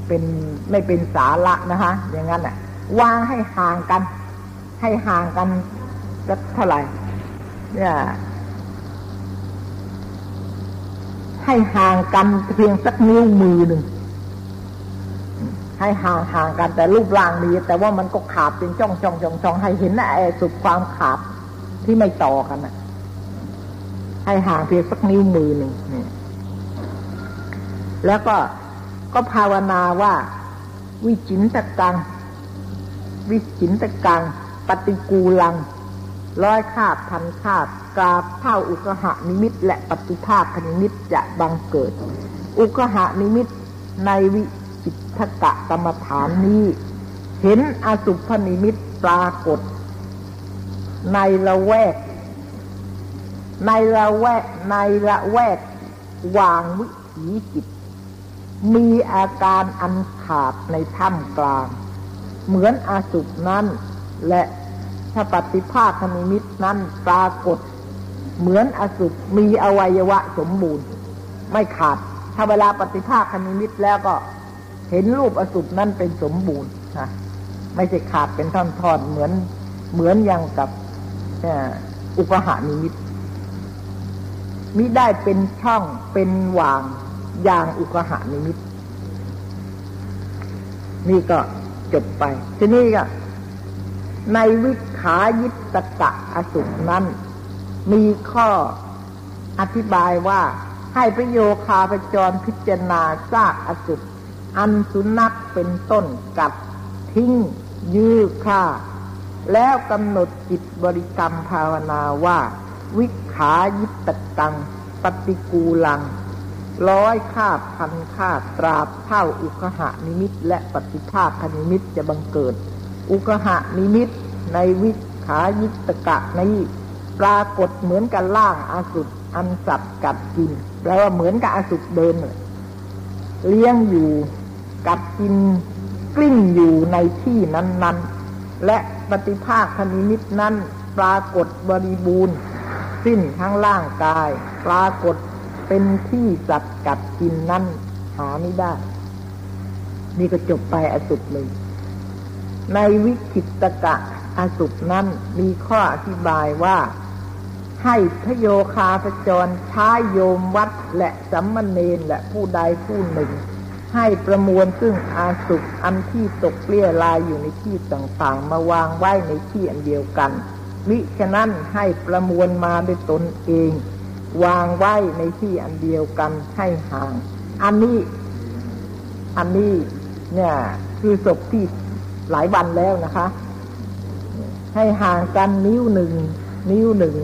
เป็นไม่เป็นสาระนะฮะอย่างนั้นอะวางให้ห่างกัน ให้ห่างกันสักเท่าไหร่เนี่ยให้ห่างกันเพียงสักนิ้วมือหนึ่งให้ห่างห่างกันแต่รูปร่างดีแต่ว่ามันก็ขาดเป็นจ้องจ้องจ้องจ้องให้เห็นไอ้สุดความขาดที่ไม่ต่อกันอะ ให้ห่างเพียงสักนิ้วมือหนึ่งเนี่ย แล้วก็ก็ภาวนาว่าวิจินตะกัง วิจินตะกัง ปฏิกูลัง ร้อยคาบพันคาบกราบเท่าอุกหะนิมิต และปฏิภาคนิมิตจะบังเกิด อุกหะนิมิตในวิจิตกะกรรมฐานนี้ เห็นอสุภนิมิตปรากฏ ในละแวก ในละแวกในละแวกวางวิถีจิต มีอาการอันขาดในถ้ำกลาง เหมือนอาสุปนั้น และถ้าปฏิภาคนิมิตนั้นปรากฏ เหมือนอสุปมีอวัยวะสมบูรณ์ ไม่ขาด ถ้าเวลาปฏิภาคนิมิตแล้วก็เห็นรูปอสุปนั้นเป็นสมบูรณ์นะไม่ใช่ขาดเป็นท่อนๆเหมือนเหมือนอย่างกับอุปหานิมิตมิได้เป็นช่องเป็นหว่าง อย่างอุกหานิมิต นี่ก็จบไป ทีนี้ก็ในวิขายิตกะอสุนั้น มีข้ออธิบายว่าให้ประโยคาพจรพิจารณาซากอสุอันสุนัขเป็นต้นกัดทิ้ง ยื้อฆ่า แล้วกำหนดจิตบริกรรมภาวนาว่า วิขายิตตัง ปฏิกูลัง ร้อยคาบพันคาบตราบเท่าอุคหะนิมิต และปฏิภาคนิมิตจะบังเกิด อุคหะนิมิต ในวิขายิตกะนี้ปรากฏเหมือนกับล่างอาสุดอันสัตว์กัดกินแปลว่าเหมือนกับอาสุดเดินเลี้ยงอยู่กัดกินกลิ้งอยู่ในที่นั้น ๆ และปฏิภาคนิมิตนั้น ปรากฏบริบูรณ์ สิ้นทั้งร่างกาย ปรากฏ เป็นที่สัตว์กัดกินนั่นหาไม่ได้ นี่ก็จบไปอสุปเลยในวิคิตกะอสุปนั้นมีข้ออธิบายว่า ให้พโยคาพจรใช้โยมวัดและสัมมเนนและผู้ใดผู้หนึ่ง ให้ประมวลซึ่งอาสุปอันที่ตกเลี่ยลายอยู่ในที่ต่างๆ มาวางไว้ในที่อันเดียวกันมิฉะนั้นให้ประมวลมาด้วยตนเอง วางไว้ในที่อันเดียวกันให้ห่าง อันนี้ อันนี้เนี่ย คือศพที่หลายวันแล้วนะคะ ให้ห่างกันนิ้วหนึ่ง นิ้วหนึ่ง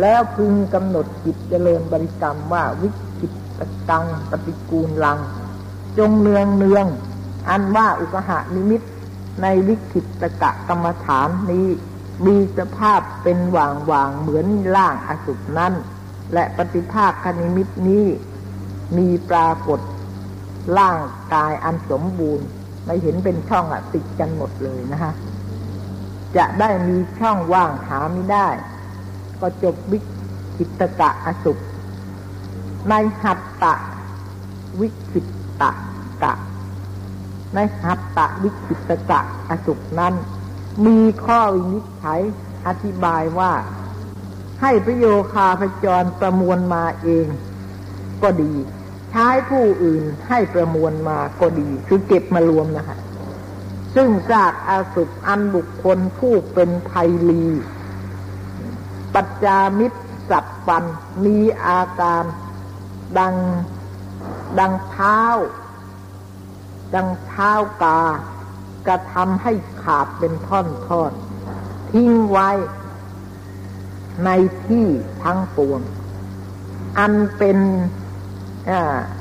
แล้วพึงกำหนดจิตเจริญบริกรรมว่าวิจิตตังปฏิกูลลัง จงเนืองเนือง อันว่าอุกหะนิมิตในวิคิตกะกรรมฐานนี้ มีสภาพเป็นหว่างหว่างเหมือนล่างอสุปนั้น และปฏิภาคคณิมิตนี้ มีปรากฏร่างกายอันสมบูรณ์ ไม่เห็นเป็นช่องอะติดกันหมดเลยนะคะจะได้มีช่องว่างหาไม่ได้ ก็จบวิกิตกะอสุในหัตตะวิคิตตะกะ ในหัตตะวิคิตกะอสุขนั้น มีข้อวินิจฉัยอธิบายว่า ให้ประโยคาพจรประมวลมาเองก็ดี ใช้ผู้อื่นให้ประมวลมาก็ดี คือเก็บมารวมนะคะ ซึ่งจากอาสุขอันบุคคลผู้เป็นไพลี ปัจจามิตรสับฟัน มีอาการดังดังเท้า ดังเท้ากากระทำให้ขาดเป็นท่อนท่อนทิ้งไว้ ในที่ทั้งปวง อันเป็น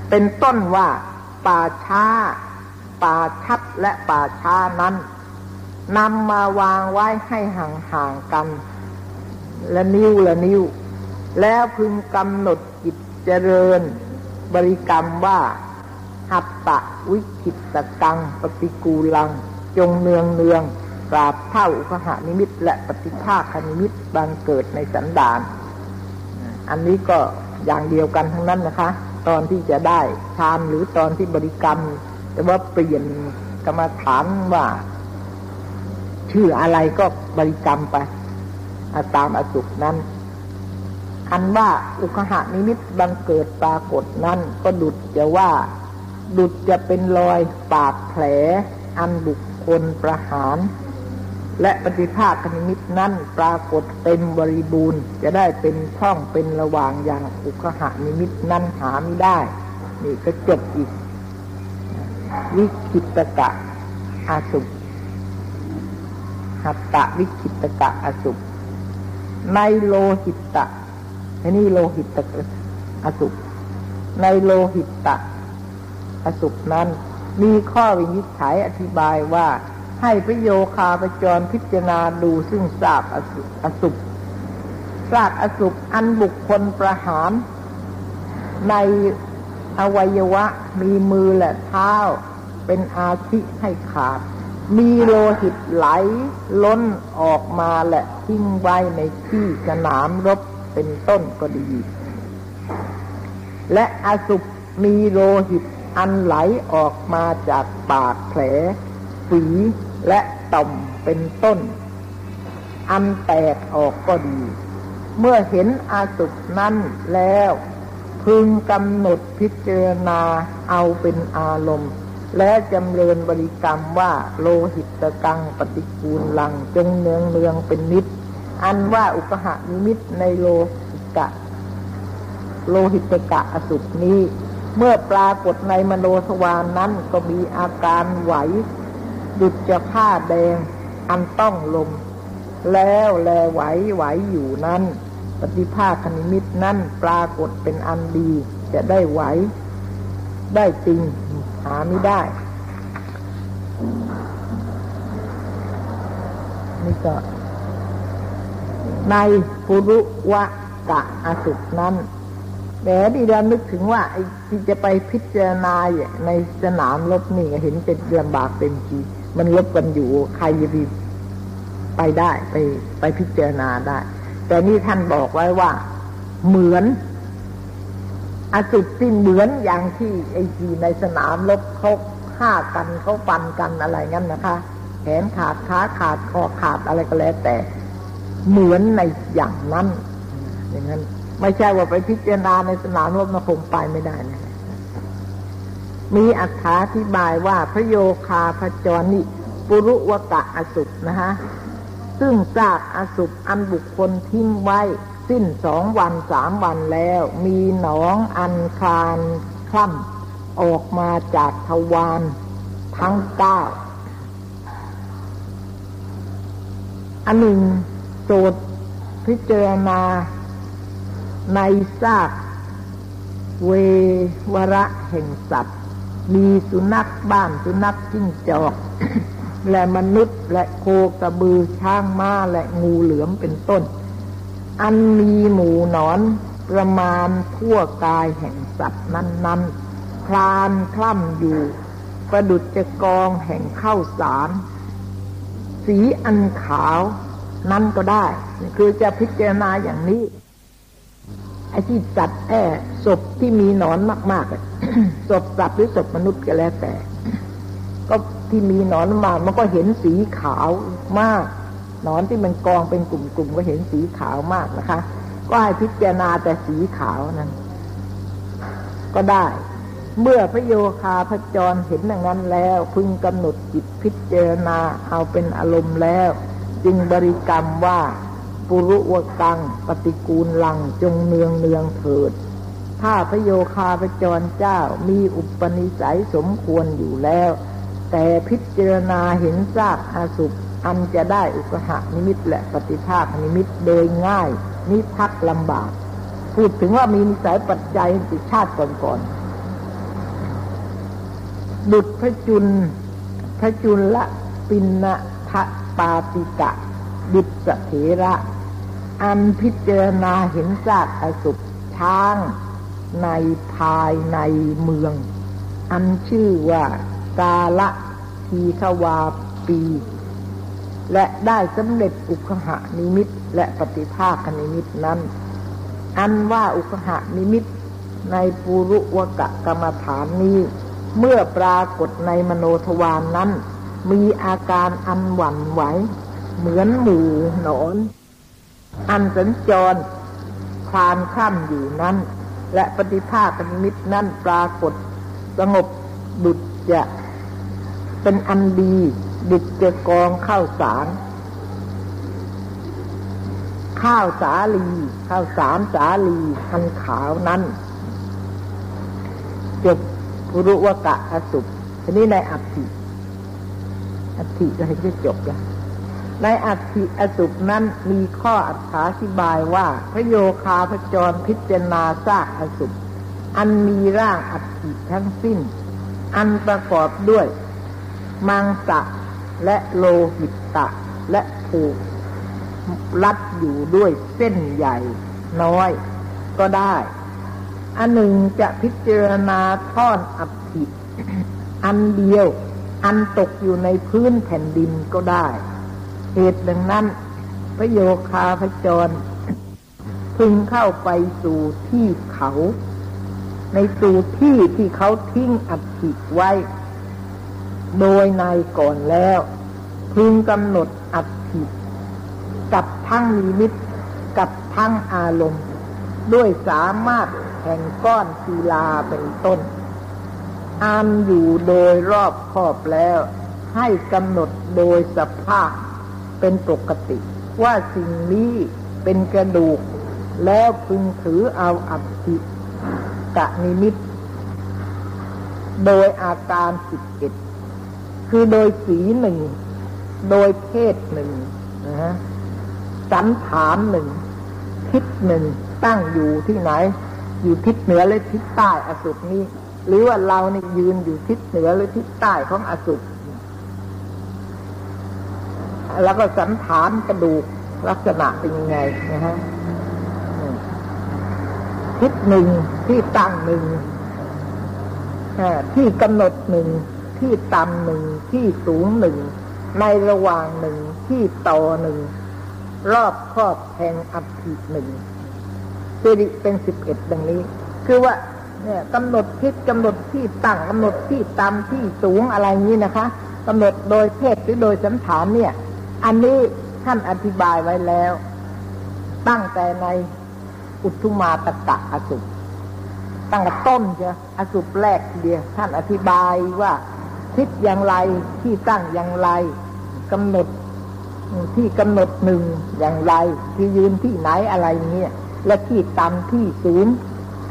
เป็นต้นว่าป่าช้า ป่าชัดและป่าช้านั้นนำมาวางไว้ให้ห่างๆกัน ละนิ้วละนิ้ว แล้วพึงกำหนดจิตเจริญ บริกรรมว่าหัตตะวิคิตกัง ปฏิกูลัง จงเนืองเนือง ปราบเท่าอุคหานิมิต และปฏิภาคนิมิตบังเกิดในสันดาน อันนี้ก็อย่างเดียวกันทั้งนั้นนะคะ ตอนที่จะได้ฌานหรือตอนที่บริกรรม แต่ว่าเปลี่ยนกรรมฐานว่า ชื่ออะไรก็บริกรรมไปตามอสุกนั้นอันว่าอุคหานิมิตบังเกิดปรากฏนั้นก็ดุดจะว่า ดุดจะเป็นรอยปากแผล อันบุคคลประหาร และปฏิภาคนิมิตนั้นปรากฏเต็มบริบูรณ์ จะได้เป็นช่องเป็นระหว่างอย่างอุคหานิมิตนั้นหาไม่ได้ นี่ก็จบอีก วิคิตกะอาสุหัตตะวิคิตกะอาสุในโลหิตตะนนี้โลหิตตะอสุในโลหิตตะอสุนั้นมีข้อวินิจฉัยอธิบายว่า ให้พระโยคาประจรพิจารณาดูซึ่งทราบอสุอสุทราบอสุอันบุคคลประหาร ในอวัยวะมีมือและเท้า เป็นอาทิให้ขาด มีโลหิตไหลล้นออกมาและทิ้งไว้ในที่สนามรบเป็นต้นก็ดี และอสุปมีโลหิตอันไหลออกมาจากปากแผลฝี และต่อมเป็นต้น อันแตกออกก็ดี เมื่อเห็นอาสุปนั้นแล้ว พึงกำหนดพิจารณาเอาเป็นอารมณ์ และจำเริญบริกรรมว่าโลหิตกังปฏิกูลลังจงเนืองเนืองเป็นนิด อันว่าอุปหานิมิตในโลหิตะโลหิตกะอสุนี้ เมื่อปรากฏในมโนสวานนั้นก็มีอาการไหว ดุจจะผ้าแดงอันต้องลม แล้วแลไหวไหวอยู่นั้น ปฏิภาคนิมิตนั้นปรากฏเป็นอันดี จะได้ไหว ได้จริง หาไม่ได้ นี่ก็ ในปุรุวะกะอสุนั้นแต่ที่เรานึกถึงว่าไอ้ที่จะไปพิจารณาในสนามรบนี่เห็นเป็นลำบากเต็มที มันลบกันอยู่ ใครจะไปได้ไปไปพิจารณาได้ แต่นี่ท่านบอกไว้ว่า เหมือน อสุที่เหมือนอย่างที่ไอ้ทีในสนามรบเขาฆ่ากันเขาฟันกันอะไรงั้นนะคะแขนขาดขาขาดคอขาดอะไรก็แล้ว แต่เหมือนในอย่างนั้น อย่างนั้น ไม่ใช่ว่าไปพิจารณาในสนามรบนะคงไปไม่ได้นะ มีอัธาธิบายว่าพระโยคาพจรนิปุรุวกะอสุนะฮะซึ่งซากอสุอันบุคคลทิ้งไว้ สิ้นสองวันสามวันแล้ว มีหนองอันคานคล่ำออกมาจากทวารทั้งเก้าอันหนึ่งโจทย์พิจารณาในซากเววระแห่งสัตว์ มีสุนัขบ้านสุนัขจิ้งจอก และมนุษย์และโคกระบือช้างม้าและงูเหลือมเป็นต้น อันมีหมูหนอนประมาณทั่วกายแห่งสัตว์นั้นๆ คลานคล่ำอยู่ ประดุจจะกองแห่งข้าวสาร สีอันขาวนั่นก็ได้ คือจะพิจารณาอย่างนี้ไอ้ที่จัดแอ พที่มีหนอนมากๆศพสัตว์หรือศพมนุษย์ก็แล้วแต่ ก็ที่มีหนอนมากมันก็เห็นสีขาวมาก หนอนที่มันกองเป็นกลุ่มๆก็เห็นสีขาวมากนะคะ ก็ให้พิจารณาแต่สีขาวนั้น ก็ได้ เมื่อพระโยคาพระจรเห็นอย่างนั้นแล้ว พึงกำหนดจิตพิจารณาเอาเป็นอารมณ์แล้ว จึงบริกรรมว่าปุรุวกัง ปฏิกูลลังจงเนืองเนืองเถิด ถ้าพระโยคาพจรเจ้ามีอุปนิสัยสมควรอยู่แล้ว แต่พิจารณาเห็นซากอาสุปอันจะได้อุกหะนิมิตและปฏิภาคนิมิตโดยง่าย นิทักลำบาก พูดถึงว่ามีนิสัยปัจจัยติชาติก่อนๆดุดพระจุล พระจุลละปินะทะปาติกะดิสเถระ อันพิจารณาเห็นซากอสุปช้าง ในภายในเมือง อันชื่อว่ากาละทีขวาปี และได้สำเร็จอุคหะนิมิตและปฏิภาคนิมิตนั้น อันว่าอุคหะนิมิตในปุรุวกะกรรมฐานนี้ เมื่อปรากฏในมโนทวานนั้น มีอาการอันหวั่นไหว เหมือนหมูหนอน อันสัญจรคลานข้ามอยู่นั้น และปฏิภาคนิมิตนั้นปรากฏ สงบดุจจะเป็นอันดี ดุจจะกองข้าวสาร ข้าวสาลีข้าวสารสาลีอันขาวนั้นจบปุรุวกะอสุปทีนี้ในอัติอัตถิก็เห็นจะจบแล้ว ในอัติอสุปนั้นมีข้ออัถาธิบายว่า พระโยคาพจรพิจารณาซากอสุปอันมีร่างอัติทั้งสิ้น อันประกอบด้วย มังสะและโลหิตตะและผูกรัดอยู่ด้วยเส้นใหญ่น้อยก็ได้ อันหนึ่งจะพิจารณาท่อนอัฐิอันเดียว อันตกอยู่ในพื้นแผ่นดินก็ได้ เหตุดังนั้น พระโยคาพจร พึงเข้าไปสู่ที่เขา ในสู่ที่ที่เขาทิ้งอัฐิไว้ โดยในก่อนแล้ว พึงกำหนดอัฐิกับทั้งนิมิตกับทั้งอารมณ์ ด้วยสามารถแห่งก้อนศิลาเป็นต้นอันอยู่โดยรอบครอบแล้ว ให้กำหนดโดยสภาพ เป็นปกติ ว่าสิ่งนี้เป็นกระดูก แล้วพึงถือเอาอัฐิกะนิมิต โดยอาการสิบเอ็ดคือโดยสีหนึ่ง โดยเพศหนึ่งนะฮะสันฐานหนึ่ง ทิศหนึ่งตั้งอยู่ที่ไหน อยู่ทิศเหนือหรือทิศใต้อสุปนี้ หรือว่าเรานี่ยืนอยู่ทิศเหนือหรือทิศใต้ของอสุป แล้วก็สันฐานกระดูกลักษณะเป็นยังไงนะฮะทิศหนึ่งที่ตั้งหนึ่งที่กำหนดหนึ่งที่ต่ำหนึ่งที่สูงหนึ่งในระหว่างหนึ่งที่ต่อหนึ่งรอบครอบแห่งอัฐิหนึ่งสิริเป็นสิบเอ็ดดังนี้ คือว่า เนี่ยกำหนดทิศกำหนดที่ตั้งกำหนดที่ต่ำที่สูงอะไรนี้นะคะกำหนดโดยเพศหรือโดยสันฐานเนี่ย อันนี้ท่านอธิบายไว้แล้ว ตั้งแต่ในอุทุมาตกะอสุปตั้งแต่ต้นเจ้ะอสุปแรกเดียวท่านอธิบายว่าทิศอย่างไรที่ตั้งอย่างไรกำหนดที่กำหนดหนึ่งอย่างไร ที่ยืนที่ไหนอะไรเงี้ยและที่ต่ำที่สูง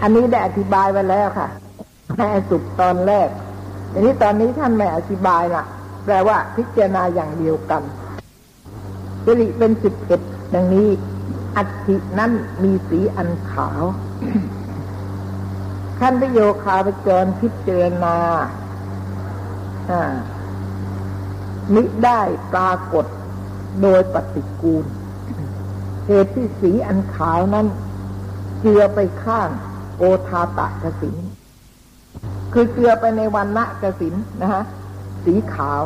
อันนี้ได้อธิบายไว้แล้วค่ะในอสุปตอนแรกทีนี้ตอนนี้ท่านไม่อธิบายละแปลว่าพิจารณาอย่างเดียวกัน สิริเป็นสิบเอ็ดดังนี้อัฐินั้นมีสีอันขาวขั้นพโยคาไปจรพิจารณามิได้ปรากฏโดยปฏิกูล เหตุที่สีอันขาวนั้นเจือไปข้างโอทาตะกสิน คือเจือไปในวันณะกสินนะฮะ สีขาว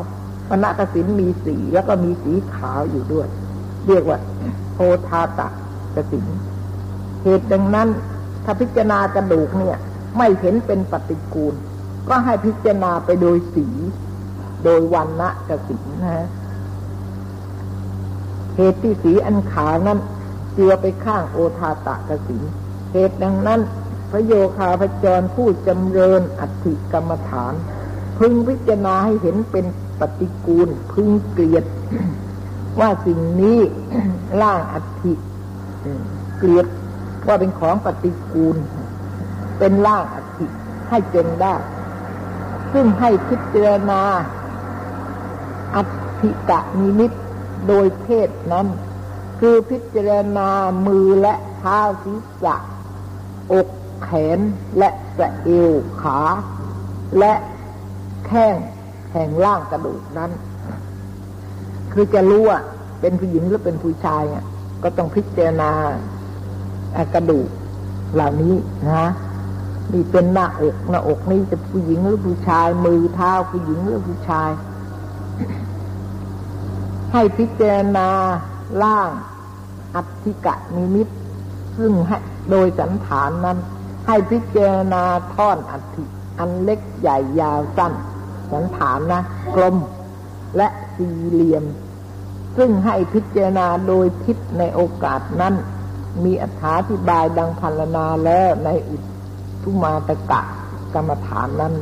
วันณะกสินมีสีแล้วก็มีสีขาวอยู่ด้วย เรียกว่าโอทาตะกสินเหตุดังนั้นถ้าพิจารณากระดูกเนี่ย ไม่เห็นเป็นปฏิกูล ก็ให้พิจารณาไปโดยสี โดยวันณะกสีนะฮะเหตุที่สีอันขาวนั้นเจือไปข้างโอทาตะกสินเหตุดังนั้น พระโยคาพจรผู้จำเริญอัติกรรมฐาน พึงพิจารณาให้เห็นเป็น ปฏิกูล พึงเกลียด ว่าสิ่งนี้ร่างอัติเกลียดว่าเป็นของปฏิกูล เป็นร่างอัติให้เจนได้ ซึ่งให้พิจารณาอัติกะนิมิตโดยเพศนั้น คือพิจารณามือและเท้าศีรษะอกแขนและสะเอวขา และแข้ง แห่งล่างกระดูกนั้น คือจะรู้ว่าเป็นผู้หญิงหรือเป็นผู้ชายอะก็ต้องพิจารณากระดูกเหล่านี้นะนี่เป็นหน้าอกหน้าอกนี่จะผู้หญิงหรือผู้ชาย มือเท้าผู้หญิงหรือผู้ชาย ให้พิจารณาล่างอัติกะนิมิต ซึ่งโดยสันฐานนั้น ให้พิจารณาท่อนอัติอันเล็กใหญ่ยาวสั้น สันฐานนะ กลมและสี่เหลี่ยม ซึ่งให้พิจารณาโดยทิศในโอกาสนั้น มีอธิบายดังพันนาแล้วในอุทุมาตกะกรรมฐานนั้น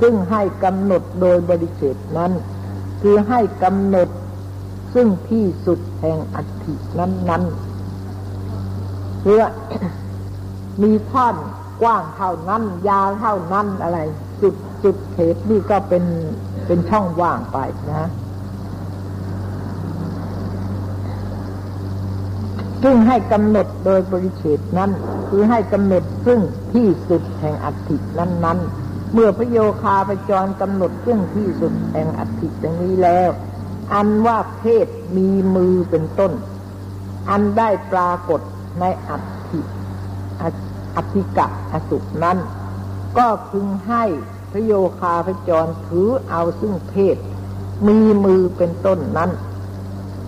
ซึ่งให้กำหนดโดยบริเศษนั้น คือให้กำหนดซึ่งที่สุดแห่งอัฐินั้นๆเพื่อมีท่อนกว้างเท่านั้น ยาวเท่านั้นอะไรจุด จุดเขตนี่ก็เป็นเป็นช่องว่างไปนะซึ่งให้กำหนดโดยบริเฉดนั้น คือให้กำหนดซึ่งที่สุดแห่งอัฐินั้น ๆ เมื่อพระโยคาไปจรกำหนดซึ่งที่สุดแห่งอัฐิอย่างนี้แล้ว อันว่าเพศมีมือเป็นต้น อันได้ปรากฏในอัติอัติกะอสุนั้น ก็พึงให้ พระโยคาพจรถือเอาซึ่งเพศ มีมือเป็นต้นนั้น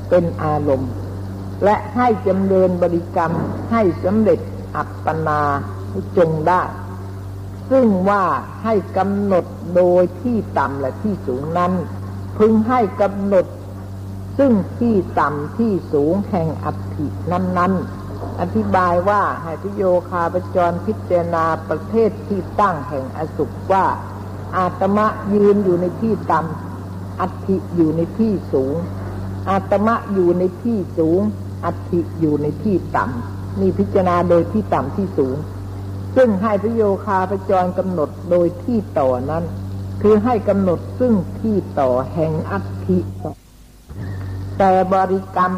เป็นอารมณ์ และให้จำเริญบริกรรมให้สำเร็จอัปปนาจงได้ ซึ่งว่าให้กำหนดโดยที่ต่ำและที่สูงนั้น พึงให้กำหนด ซึ่งที่ต่ำที่สูงแห่งอัตินั้น ๆอธิบายว่าให้พิโยคาปจรพิจารณาประเทศที่ตั้งแห่งอสุขว่า อาตมะยืนอยู่ในที่ต่ำอัติอยู่ในที่สูง อาตมะอยู่ในที่สูง อัติอยู่ในที่ต่ำนี่พิจารณาโดยที่ต่ำที่สูง ซึ่งให้พิโยคาปจรกำหนดโดยที่ต่อนั้น คือให้กำหนดซึ่งที่ต่อแห่งอัตถิแต่บริกรรม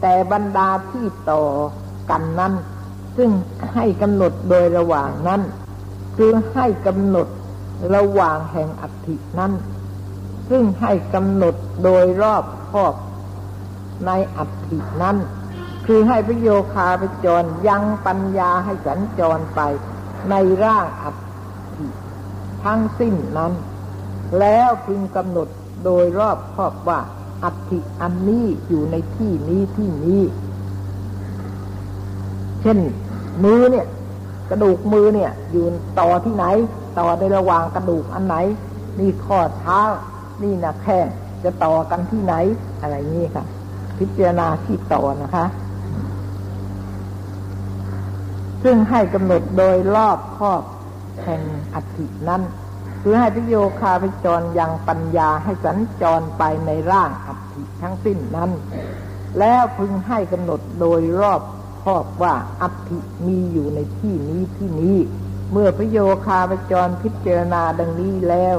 แต่บรรดาที่ต่อกันนั้น ซึ่งให้กำหนดโดยระหว่างนั้น คือให้กำหนด ระหว่างแห่งอัตินั้น ซึ่งให้กำหนดโดยรอบครอบในอัตินั้น คือให้พโยคาไปจรยังปัญญาให้สัญจรไปในร่างอัติทั้งสิ้นนั้น แล้วพึงกำหนดโดยรอบครอบว่าอัฐิอันนี้อยู่ในที่นี้ที่นี้ เช่นมือเนี่ย กระดูกมือเนี่ย อยู่ต่อที่ไหน ต่อในระหว่างกระดูกอันไหน นี่ข้อเท้า นี่นะแข้งจะต่อกันที่ไหน อะไรนี้ค่ะ พิจารณาที่ต่อนะคะ ซึ่งให้กำหนดโดยรอบครอบแห่งอัฐินั้นคือให้พิโยคาพิจรยังปัญญาให้สัญจรไปในร่างอัติทั้งสิ้นนั้น แล้วพึงให้กำหนดโดยรอบครอบว่าอัติมีอยู่ในที่นี้ที่นี้ เมื่อพิโยคาพิจรพิจารณาดังนี้แล้ว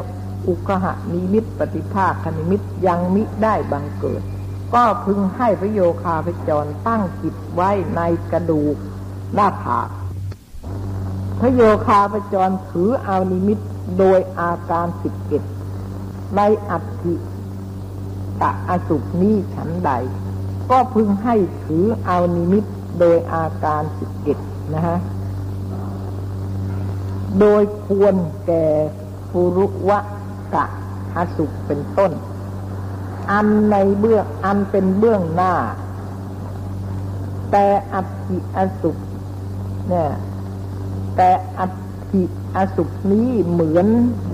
อุกหะนิมิตปฏิภาคนิมิตยังมิได้บังเกิด ก็พึงให้พระโยคาพิจรตั้งจิตไว้ในกระดูกหน้าผากพระโยคาพจรถือเอานิมิตโดยอาการสิบเอ็ดในอัติตะอสุปนี้ฉันใด ก็พึงให้ถือเอานิมิตโดยอาการสิบเอ็ดนะฮะ โดยควรแก่ภูรุวะกะอสุปเป็นต้น อันในเบื้องอันเป็นเบื้องหน้า แต่อัติอสุปเนี่ยแต่อัฐิอสุนี้เหมือน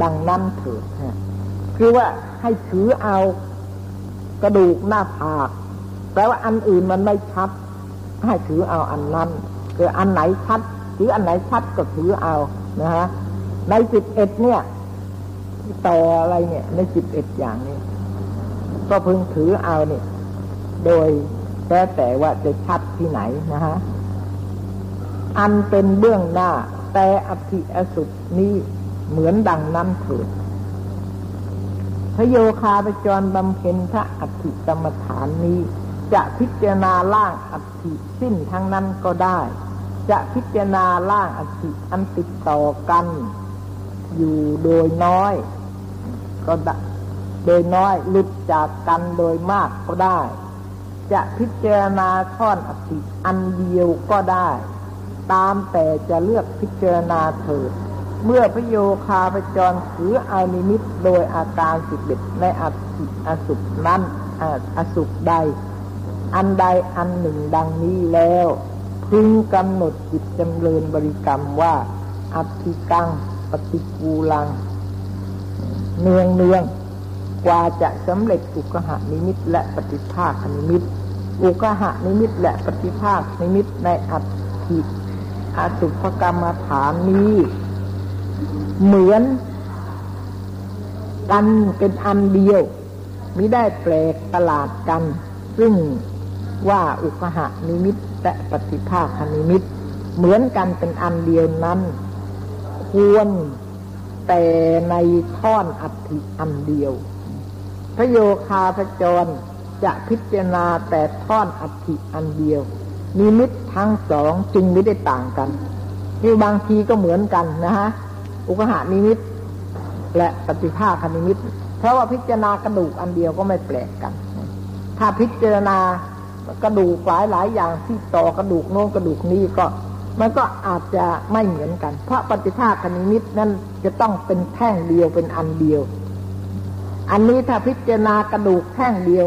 ดังนั้นเถิดคือว่าให้ถือเอากระดูกหน้าผากแปลว่าอันอื่นมันไม่ชัด ให้ถือเอาอันนั้น คืออันไหนชัดถืออันไหนชัดก็ถือเอานะฮะในสิบเอ็ดเนี่ยต่ออะไรเนี่ย ในสิบเอ็ดอย่างนี้ ก็พึงถือเอาเนี่ย โดยแต่แต่ว่าจะชัดที่ไหนนะฮะ อันเป็นเบื้องหน้า แต่อภิอสุนี้เหมือนดังนั้นเถิดพระโยคาปจรบำเพ็ญพระอภิกรรมฐานนี้ จะพิจารณาล่างอภิสิ้นทั้งนั้นก็ได้ จะพิจารณาล่างอภิอันติดต่อกัน อยู่โดยน้อย ก็โดยน้อยหลุดจากกันโดยมากก็ได้ จะพิจารณาท่อนอภิอันเดียวก็ได้ ตามแต่จะเลือกพิจารณาเถิดเมื่อพระโยคาพจรถืออานิมิตโดยอาการสิบเอ็ดในอสิอสุขนั้นอสุขใด อันใดอันหนึ่งดังนี้แล้ว พึงกำหนดจิตจำเริญบริกรรมว่า อัติกัง ปฏิกูลัง เนืองเนืองกว่าจะสำเร็จอุคคหนิมิตและปฏิภาคนิมิต อุคคหนิมิตและปฏิภาคนิมิตในอัฏฐิกอสุภกรรมฐานนี้ เหมือนกันเป็นอันเดียวมิได้แปลกประหลาดกัน ซึ่งว่าอุคคหนิมิต และปฏิภาคนิมิต เหมือนกันเป็นอันเดียวนั้น ควรแต่ในท่อนอัฐิอันเดียว พระโยคาพระจรจะพิจารณาแต่ท่อนอัฐิอันเดียว นิมิตทั้งสองจึงไม่ได้ต่างกันนี่บางทีก็เหมือนกันนะฮะอุกหานิมิต และปฏิภาคนิมิต เพราะว่าพิจารณากระดูกอันเดียวก็ไม่แปลกกัน ถ้าพิจารณา กระดูกหลายหลายอย่างที่ต่อกระดูกโน้นกระดูกนี้ก็ มันก็อาจจะไม่เหมือนกัน เพราะปฏิภาคนิมิตนั้นจะต้องเป็นแท่งเดียวเป็นอันเดียว อันนี้ถ้าพิจารณากระดูกแท่งเดียว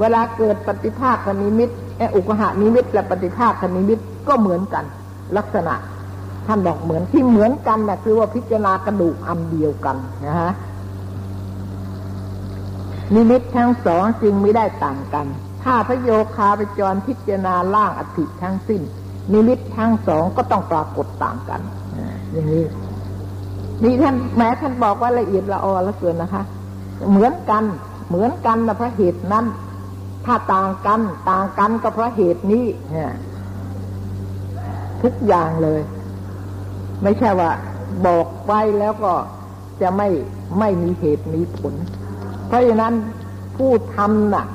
เวลาเกิดปฏิภาคนิมิตไออุกหานิมิตและปฏิภาคนิมิตก็เหมือนกัน ลักษณะท่านบอกเหมือนที่เหมือนกันนะคือว่าพิจารณากระดูกอันเดียวกันนะฮะนิมิตทั้งสองจึงไม่ได้ต่างกัน ถ้าพระโยคาไปจรพิจารณาล่างอธิทั้งสิ้น นิมิตทั้งสองก็ต้องปรากฏต่างกันอย่างนี้นี่ท่านแม้ท่านบอกว่าละเอียดละออละเกินนะคะ เหมือนกันเหมือนกันนะเพราะเหตุนั้น ถ้าต่างกัน ต่างกันก็เพราะเหตุนี้ทุกอย่างเลย ไม่ใช่ว่า บอกไว้แล้วก็จะไม่ไม่มีเหตุมีผล เพราะฉะนั้นผู้ทำน่ะ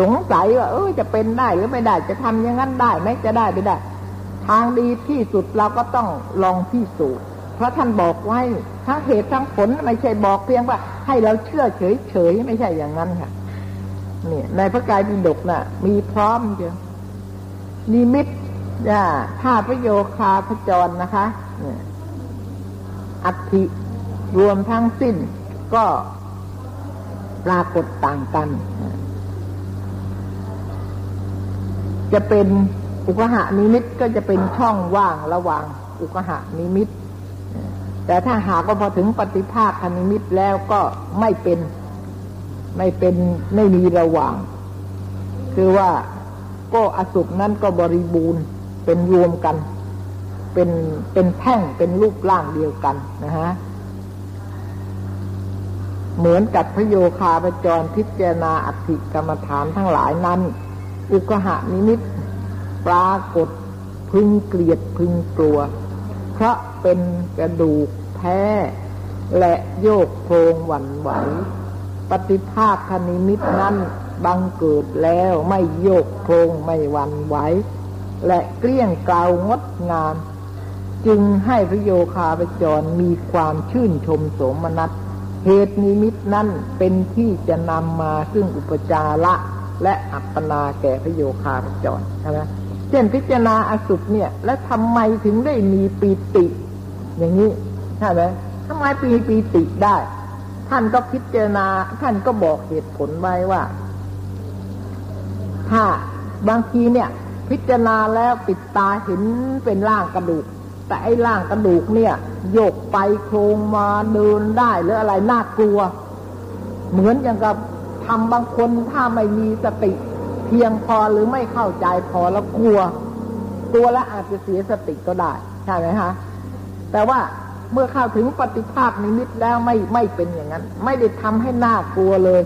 สงสัยว่าเออจะเป็นได้หรือไม่ได้ จะทำอย่างนั้นได้ไหมจะได้ไม่ได้ ทางดีที่สุดเราก็ต้องลองที่สูจเพราะท่านบอกไว้ทั้งเหตุทั้งผลไม่ใช่บอกเพียงว่า ให้เราเชื่อเฉยเฉยไม่ใช่อย่างนั้นค่ะนี่ในพระกายปิฎกน่ะ มีพร้อมเยอะนิมิตย่าถ้าประโยคาพระจรนะคะอัฐิรวมทั้งสิ้นก็ปรากฏต่างกัน จะเป็นอุกหานิมิตก็จะเป็นช่องว่างระหว่างอุกหานิมิต แต่ถ้าหากว่าพอถึงปฏิภาคนิมิตแล้วก็ไม่เป็นไม่เป็นไม่มีระหว่าง คือว่าก็อสุภนั้นก็บริบูรณ์เป็นรวมกัน เป็นเป็นแท่งเป็นรูปร่างเดียวกันนะฮะเหมือนกับพระโยคาปจรพิจารณาอัติกรรมฐานทั้งหลายนั้น อุกหานิมิตปรากฏพึงเกลียดพึงกลัว เพราะเป็นกระดูกแท้ และโยกโครงหวั่นไหว ปฏิภาคนิมิตนั้นบังเกิดแล้วไม่โยกโครงไม่หวั่นไหว และเกลี้ยงเกลางดงาม จึงให้พระโยคาปจรมีความชื่นชมโสมนัสเหตุนิมิตนั่นเป็นที่จะนำมาซึ่งอุปจาระ และอัปปนาแก่พระโยคาปจรใช่ไหมเช่นพิจารณาอสุภเนี่ย และทำไมถึงได้มีปีติ อย่างนี้ใช่ไหมทำไมปีปีติได้ ท่านก็พิจารณา ท่านก็บอกเหตุผลไว้ว่า ถ้าบางทีเนี่ย พิจารณาแล้วปิดตาเห็นเป็นร่างกระดูก แตแต่ไอ้ร่างกระดูกเนี่ย โยกไปโครงมาเดินได้หรืออะไรน่ากลัว เหมือนอย่างกับ ทำบางคนถ้าไม่มีสติ เพียงพอหรือไม่เข้าใจพอแล้วกลัวตัวแล้วอาจจะเสียสติก็ได้ ใช่ไหมฮะแต่ว่าเมื่อเข้าถึงปฏิภาคนิมิตแล้วไม่ไม่เป็นอย่างนั้น ไม่ได้ทำให้หน่ากลัวเลย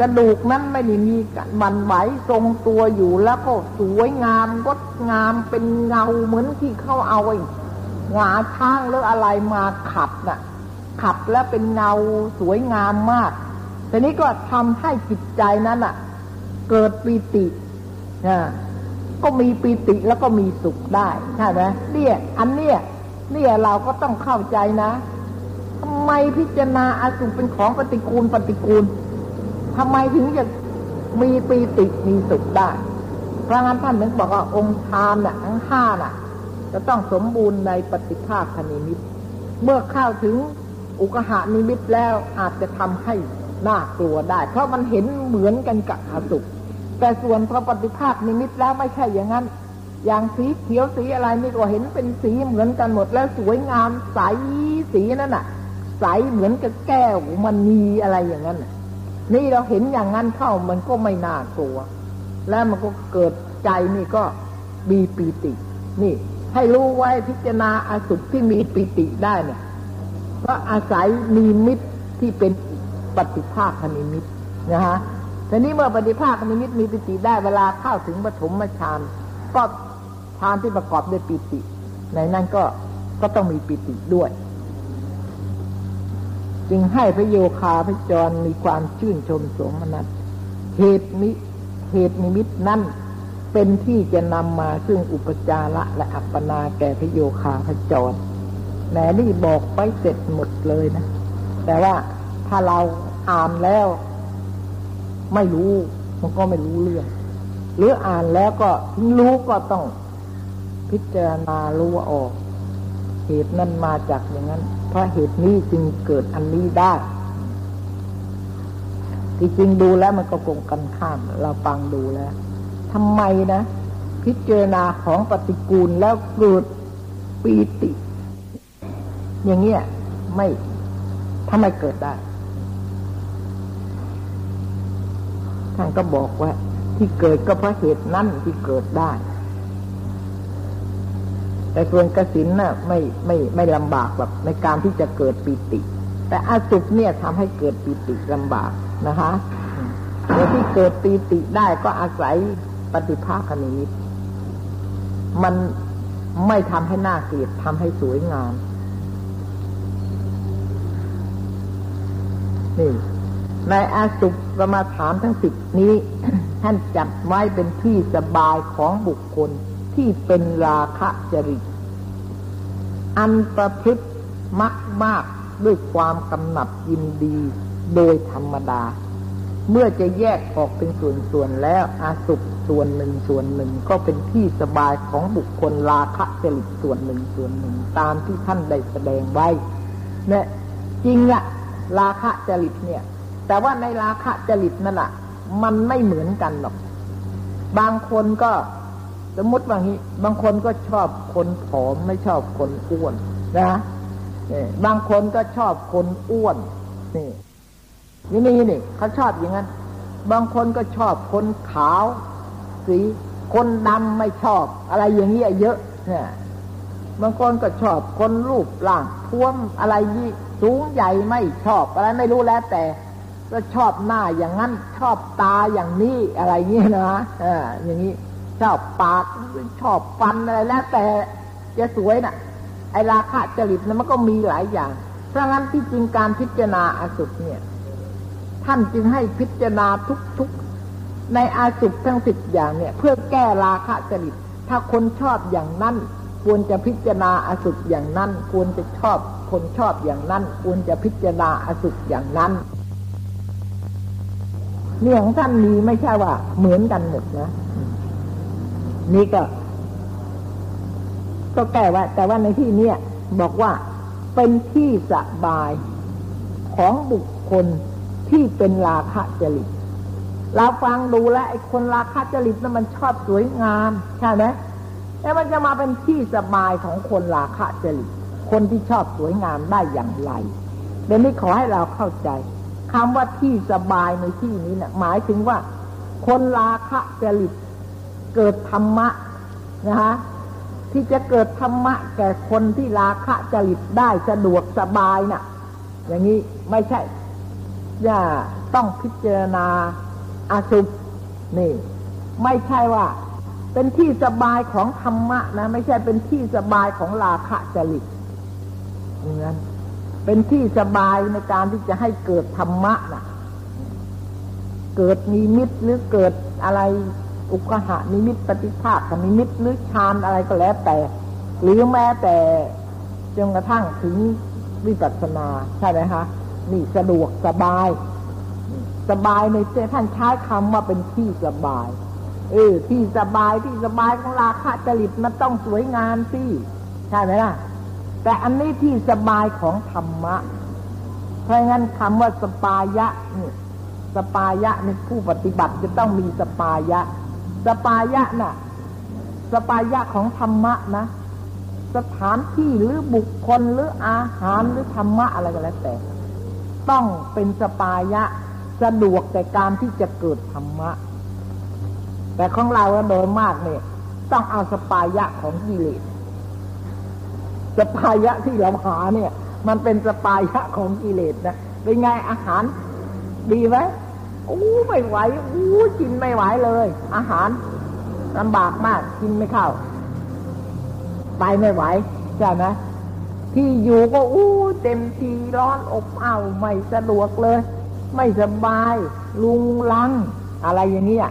กระดูกนั้นไม่ได้มีมันไหวทรงตัวอยู่แล้วก็สวยงามงดงามเป็นเงาเหมือนที่เขาเอาไอ้หงาช้างหรืออะไรมาขับน่ะขับแล้วเป็นเงาสวยงามมาก ทีนี้ก็ทำให้จิตใจนั้นอะ เกิดปีตินะก็มีปีติแล้วก็มีสุขได้ใช่ไหมเนี่ยอันเนี้ยเนี่ยเราก็ต้องเข้าใจนะทำไมพิจารณาอาสุเป็นของปฏิกูลปฏิกูลทำไมถึงจะมีปีติมีสุขได้พราะงั้นท่านถึงบอกว่าองค์ฌานน่ะทั้งห้าน่ะ จะต้องสมบูรณ์ในปฏิภาคนิมิต เมื่อเข้าถึงอุกหานิมิตแล้วอาจจะทำให้ น่ากลัวได้ เพราะมันเห็นเหมือนกันกับอสุแต่ส่วนพระปฏิภาคนิมิตแล้วไม่ใช่อย่างนั้น อย่างสีเขียวสีอะไรนี่ก็เห็นเป็นสีเหมือนกันหมดแล้วสวยงามใสสีนั่นน่ะ ใสเหมือนกับแก้วมันมีอะไรอย่างนั้นนี่เราเห็นอย่างนั้นเข้ามันก็ไม่น่ากลัว แล้วมันก็เกิดใจนี่ก็มีปีติ นี่ ให้รู้ไว้พิจารณาอาสุที่มีปีติได้เนี่ย เพราะอาศัยมีมิตรที่เป็น ปฏิภาคนิมิตนะฮะทีนี้เมื่อปฏิภาคนิมิตมีปิติได้เวลาเข้าถึงปฐมฌานก็ฌานที่ประกอบด้วยปิติ ในนั้นก็ก็ต้องมีปิติด้วย จึงให้พระโยคาพระจรมีความชื่นชมสมนัตเหตุนิเหตุนิมิตนั้นเป็นที่จะนำมาซึ่งอุปจาระและอัปปนาแก่พระโยคาพระจรแหนนี่บอกไปเสร็จหมดเลยนะ แต่ว่า ถ้าเราอ่านแล้ว ไม่รู้ มันก็ไม่รู้เรื่อง หรืออ่านแล้วก็ถึงรู้ก็ต้อง พิจารณารู้ว่าออก เหตุนั้นมาจากอย่างนั้น เพราะเหตุนี้จึงเกิดอันนี้ได้ที่จริงดูแล้วมันก็คงกันข้าม เราฟังดูแล้วทำไมนะ พิจารณาของปฏิกูลแล้วเกิดปีติ อย่างเงี้ยไม่ทำไมเกิดได้ ท่านก็บอกว่า ที่เกิดก็เพราะเหตุนั้นที่เกิดได้ แต่ส่วนกสินน่ะไม่ไม่ไม่ลำบากแบบในการที่จะเกิดปีติ แต่อาสุขเนี่ยทำให้เกิดปีติลำบากนะคะแลที่เกิดปีติได้ก็อาศัยปฏิภาคนิมิตมันไม่ทำให้หน้าเกลียดทำให้สวยงามนี่ ในอาสุปมาฐานทั้งสิบนี้ ท่านจัดไว้เป็นที่สบายของบุคคลที่เป็นราคะจริต อันประพฤติมักมากด้วยความกำหนัดยินดีโดยธรรมดา เมื่อจะแยกออกเป็นส่วนๆแล้วอาสุปส่วนหนึ่งส่วนหนึ่งก็เป็นที่สบายของบุคคลราคะจริตส่วนหนึ่งส่วนหนึ่ง ตามที่ท่านได้แสดงไว้เนี่ยจริงอะราคะจริตเนี่ย แต่ว่าในราคะจริตนั่นแหละมันไม่เหมือนกันหรอก บางคนก็สมมติว่างี้บางคนก็ชอบคนผอมไม่ชอบคนอ้วนนะบางคนก็ชอบคนอ้วนนี่นี่นี่นี่เขาชอบอย่างนั้น บางคนก็ชอบคนขาว สีคนดำไม่ชอบ อะไรอย่างเงี้ยเยอะเนี่ยบางคนก็ชอบคนรูปร่างท้วมอะไรยี่สูงใหญ่ไม่ชอบ อะไรไม่รู้แล้วแต่ ก็ชอบหน้าอย่างนั้น ชอบตาอย่างนี้อะไรเงี้ยนะเอออย่างนี้ชอบปากชอบฟันอะไรแล้ว แต่จะสวยนะ่ะ ไอราคะจริตนะมันก็มีหลายอย่าง เพราะงั้นที่จริงการพิจารณาอาสุเนี่ย ท่านจึงให้พิจารณาทุกๆ ในอาสุทั้งสิบอย่างเนี่ย เพื่อแก้ราคะจริต ถ้าคนชอบอย่างนั้นควรจะพิจารณาอาสุอย่างนั้น ควรจะชอบคนชอบอย่างนั้น ควรจะพิจารณาอาสุอย่างนั้น นี่ของท่านมีไม่ใช่ว่า เหมือนกันหมดนะ นี่ก็ ก็แก้ว่า แต่ว่าในที่นี้บอกว่าเป็นที่สบายของบุคคลที่เป็นราคะจริต เราฟังดูแลไอ้คนราคะจริตนั้นมันชอบสวยงาม ใช่ไหมแต่มันจะมาเป็นที่สบายของคนราคะจริต คนที่ชอบสวยงามได้อย่างไรเดี๋ยวนี้ขอให้เราเข้าใจ คำว่าที่สบายในที่นี้เนะี่ยหมายถึงว่า คนราคะจริตเกิดธรรมะนะฮะที่จะเกิดธรรมะ แก่คนที่ราคะจริตได้สะดวกสบายนะ่ะ อย่างนี้ไม่ใช่อย่าต้องพิจารณาอาสุภนี่ ไม่ใช่ว่า เป็นที่สบายของธรรมะนะ ไม่ใช่เป็นที่สบายของราคะจริตอย่างนั้น เป็นที่สบายในการที่จะให้เกิดธรรมะนะเกิดนิมิตหรือเกิดอะไรอุกหะนิมิตปฏิภาคนิมิตหรือฌานอะไรก็แล้วแต่ หรือแม้แต่จนกระทั่งถึงวิปัสสนาใช่ไหมคะนี่สะดวกสบาย สบายในท่านใช้คำว่าเป็นที่สบาย เออที่สบายที่สบายของราคะจริตมันต้องสวยงามสิใช่ไหมล่ะ แต่อันนี้ที่สบายของธรรมะ เพราะงั้นคำว่าสปายะนี่สปายะในผู้ปฏิบัติจะต้องมีสปายะ สปายะน่ะ สปายะของธรรมะนะ สถานที่หรือบุคคลหรืออาหารหรือธรรมะอะไรก็แล้วแต่ ต้องเป็นสปายะสะดวกแต่การที่จะเกิดธรรมะ แต่ของเราโดยมากเนี่ย ต้องเอาสปายะของกิเลส สปายะที่เราหาเนี่ย มันเป็นสปายะของกิเลสนะเป็นไงอาหาร ดีไหมอู้ไม่ไหวอู้กินไม่ไหวเลย อาหารลำบากมากกินไม่เข้าไปไม่ไหวใช่ไหมที่อยู่ก็อู้เต็มทีร้อนอบอ้าวไม่สะดวกเลย ไม่สบาย ลุงลัง อะไรอย่างเนี้ย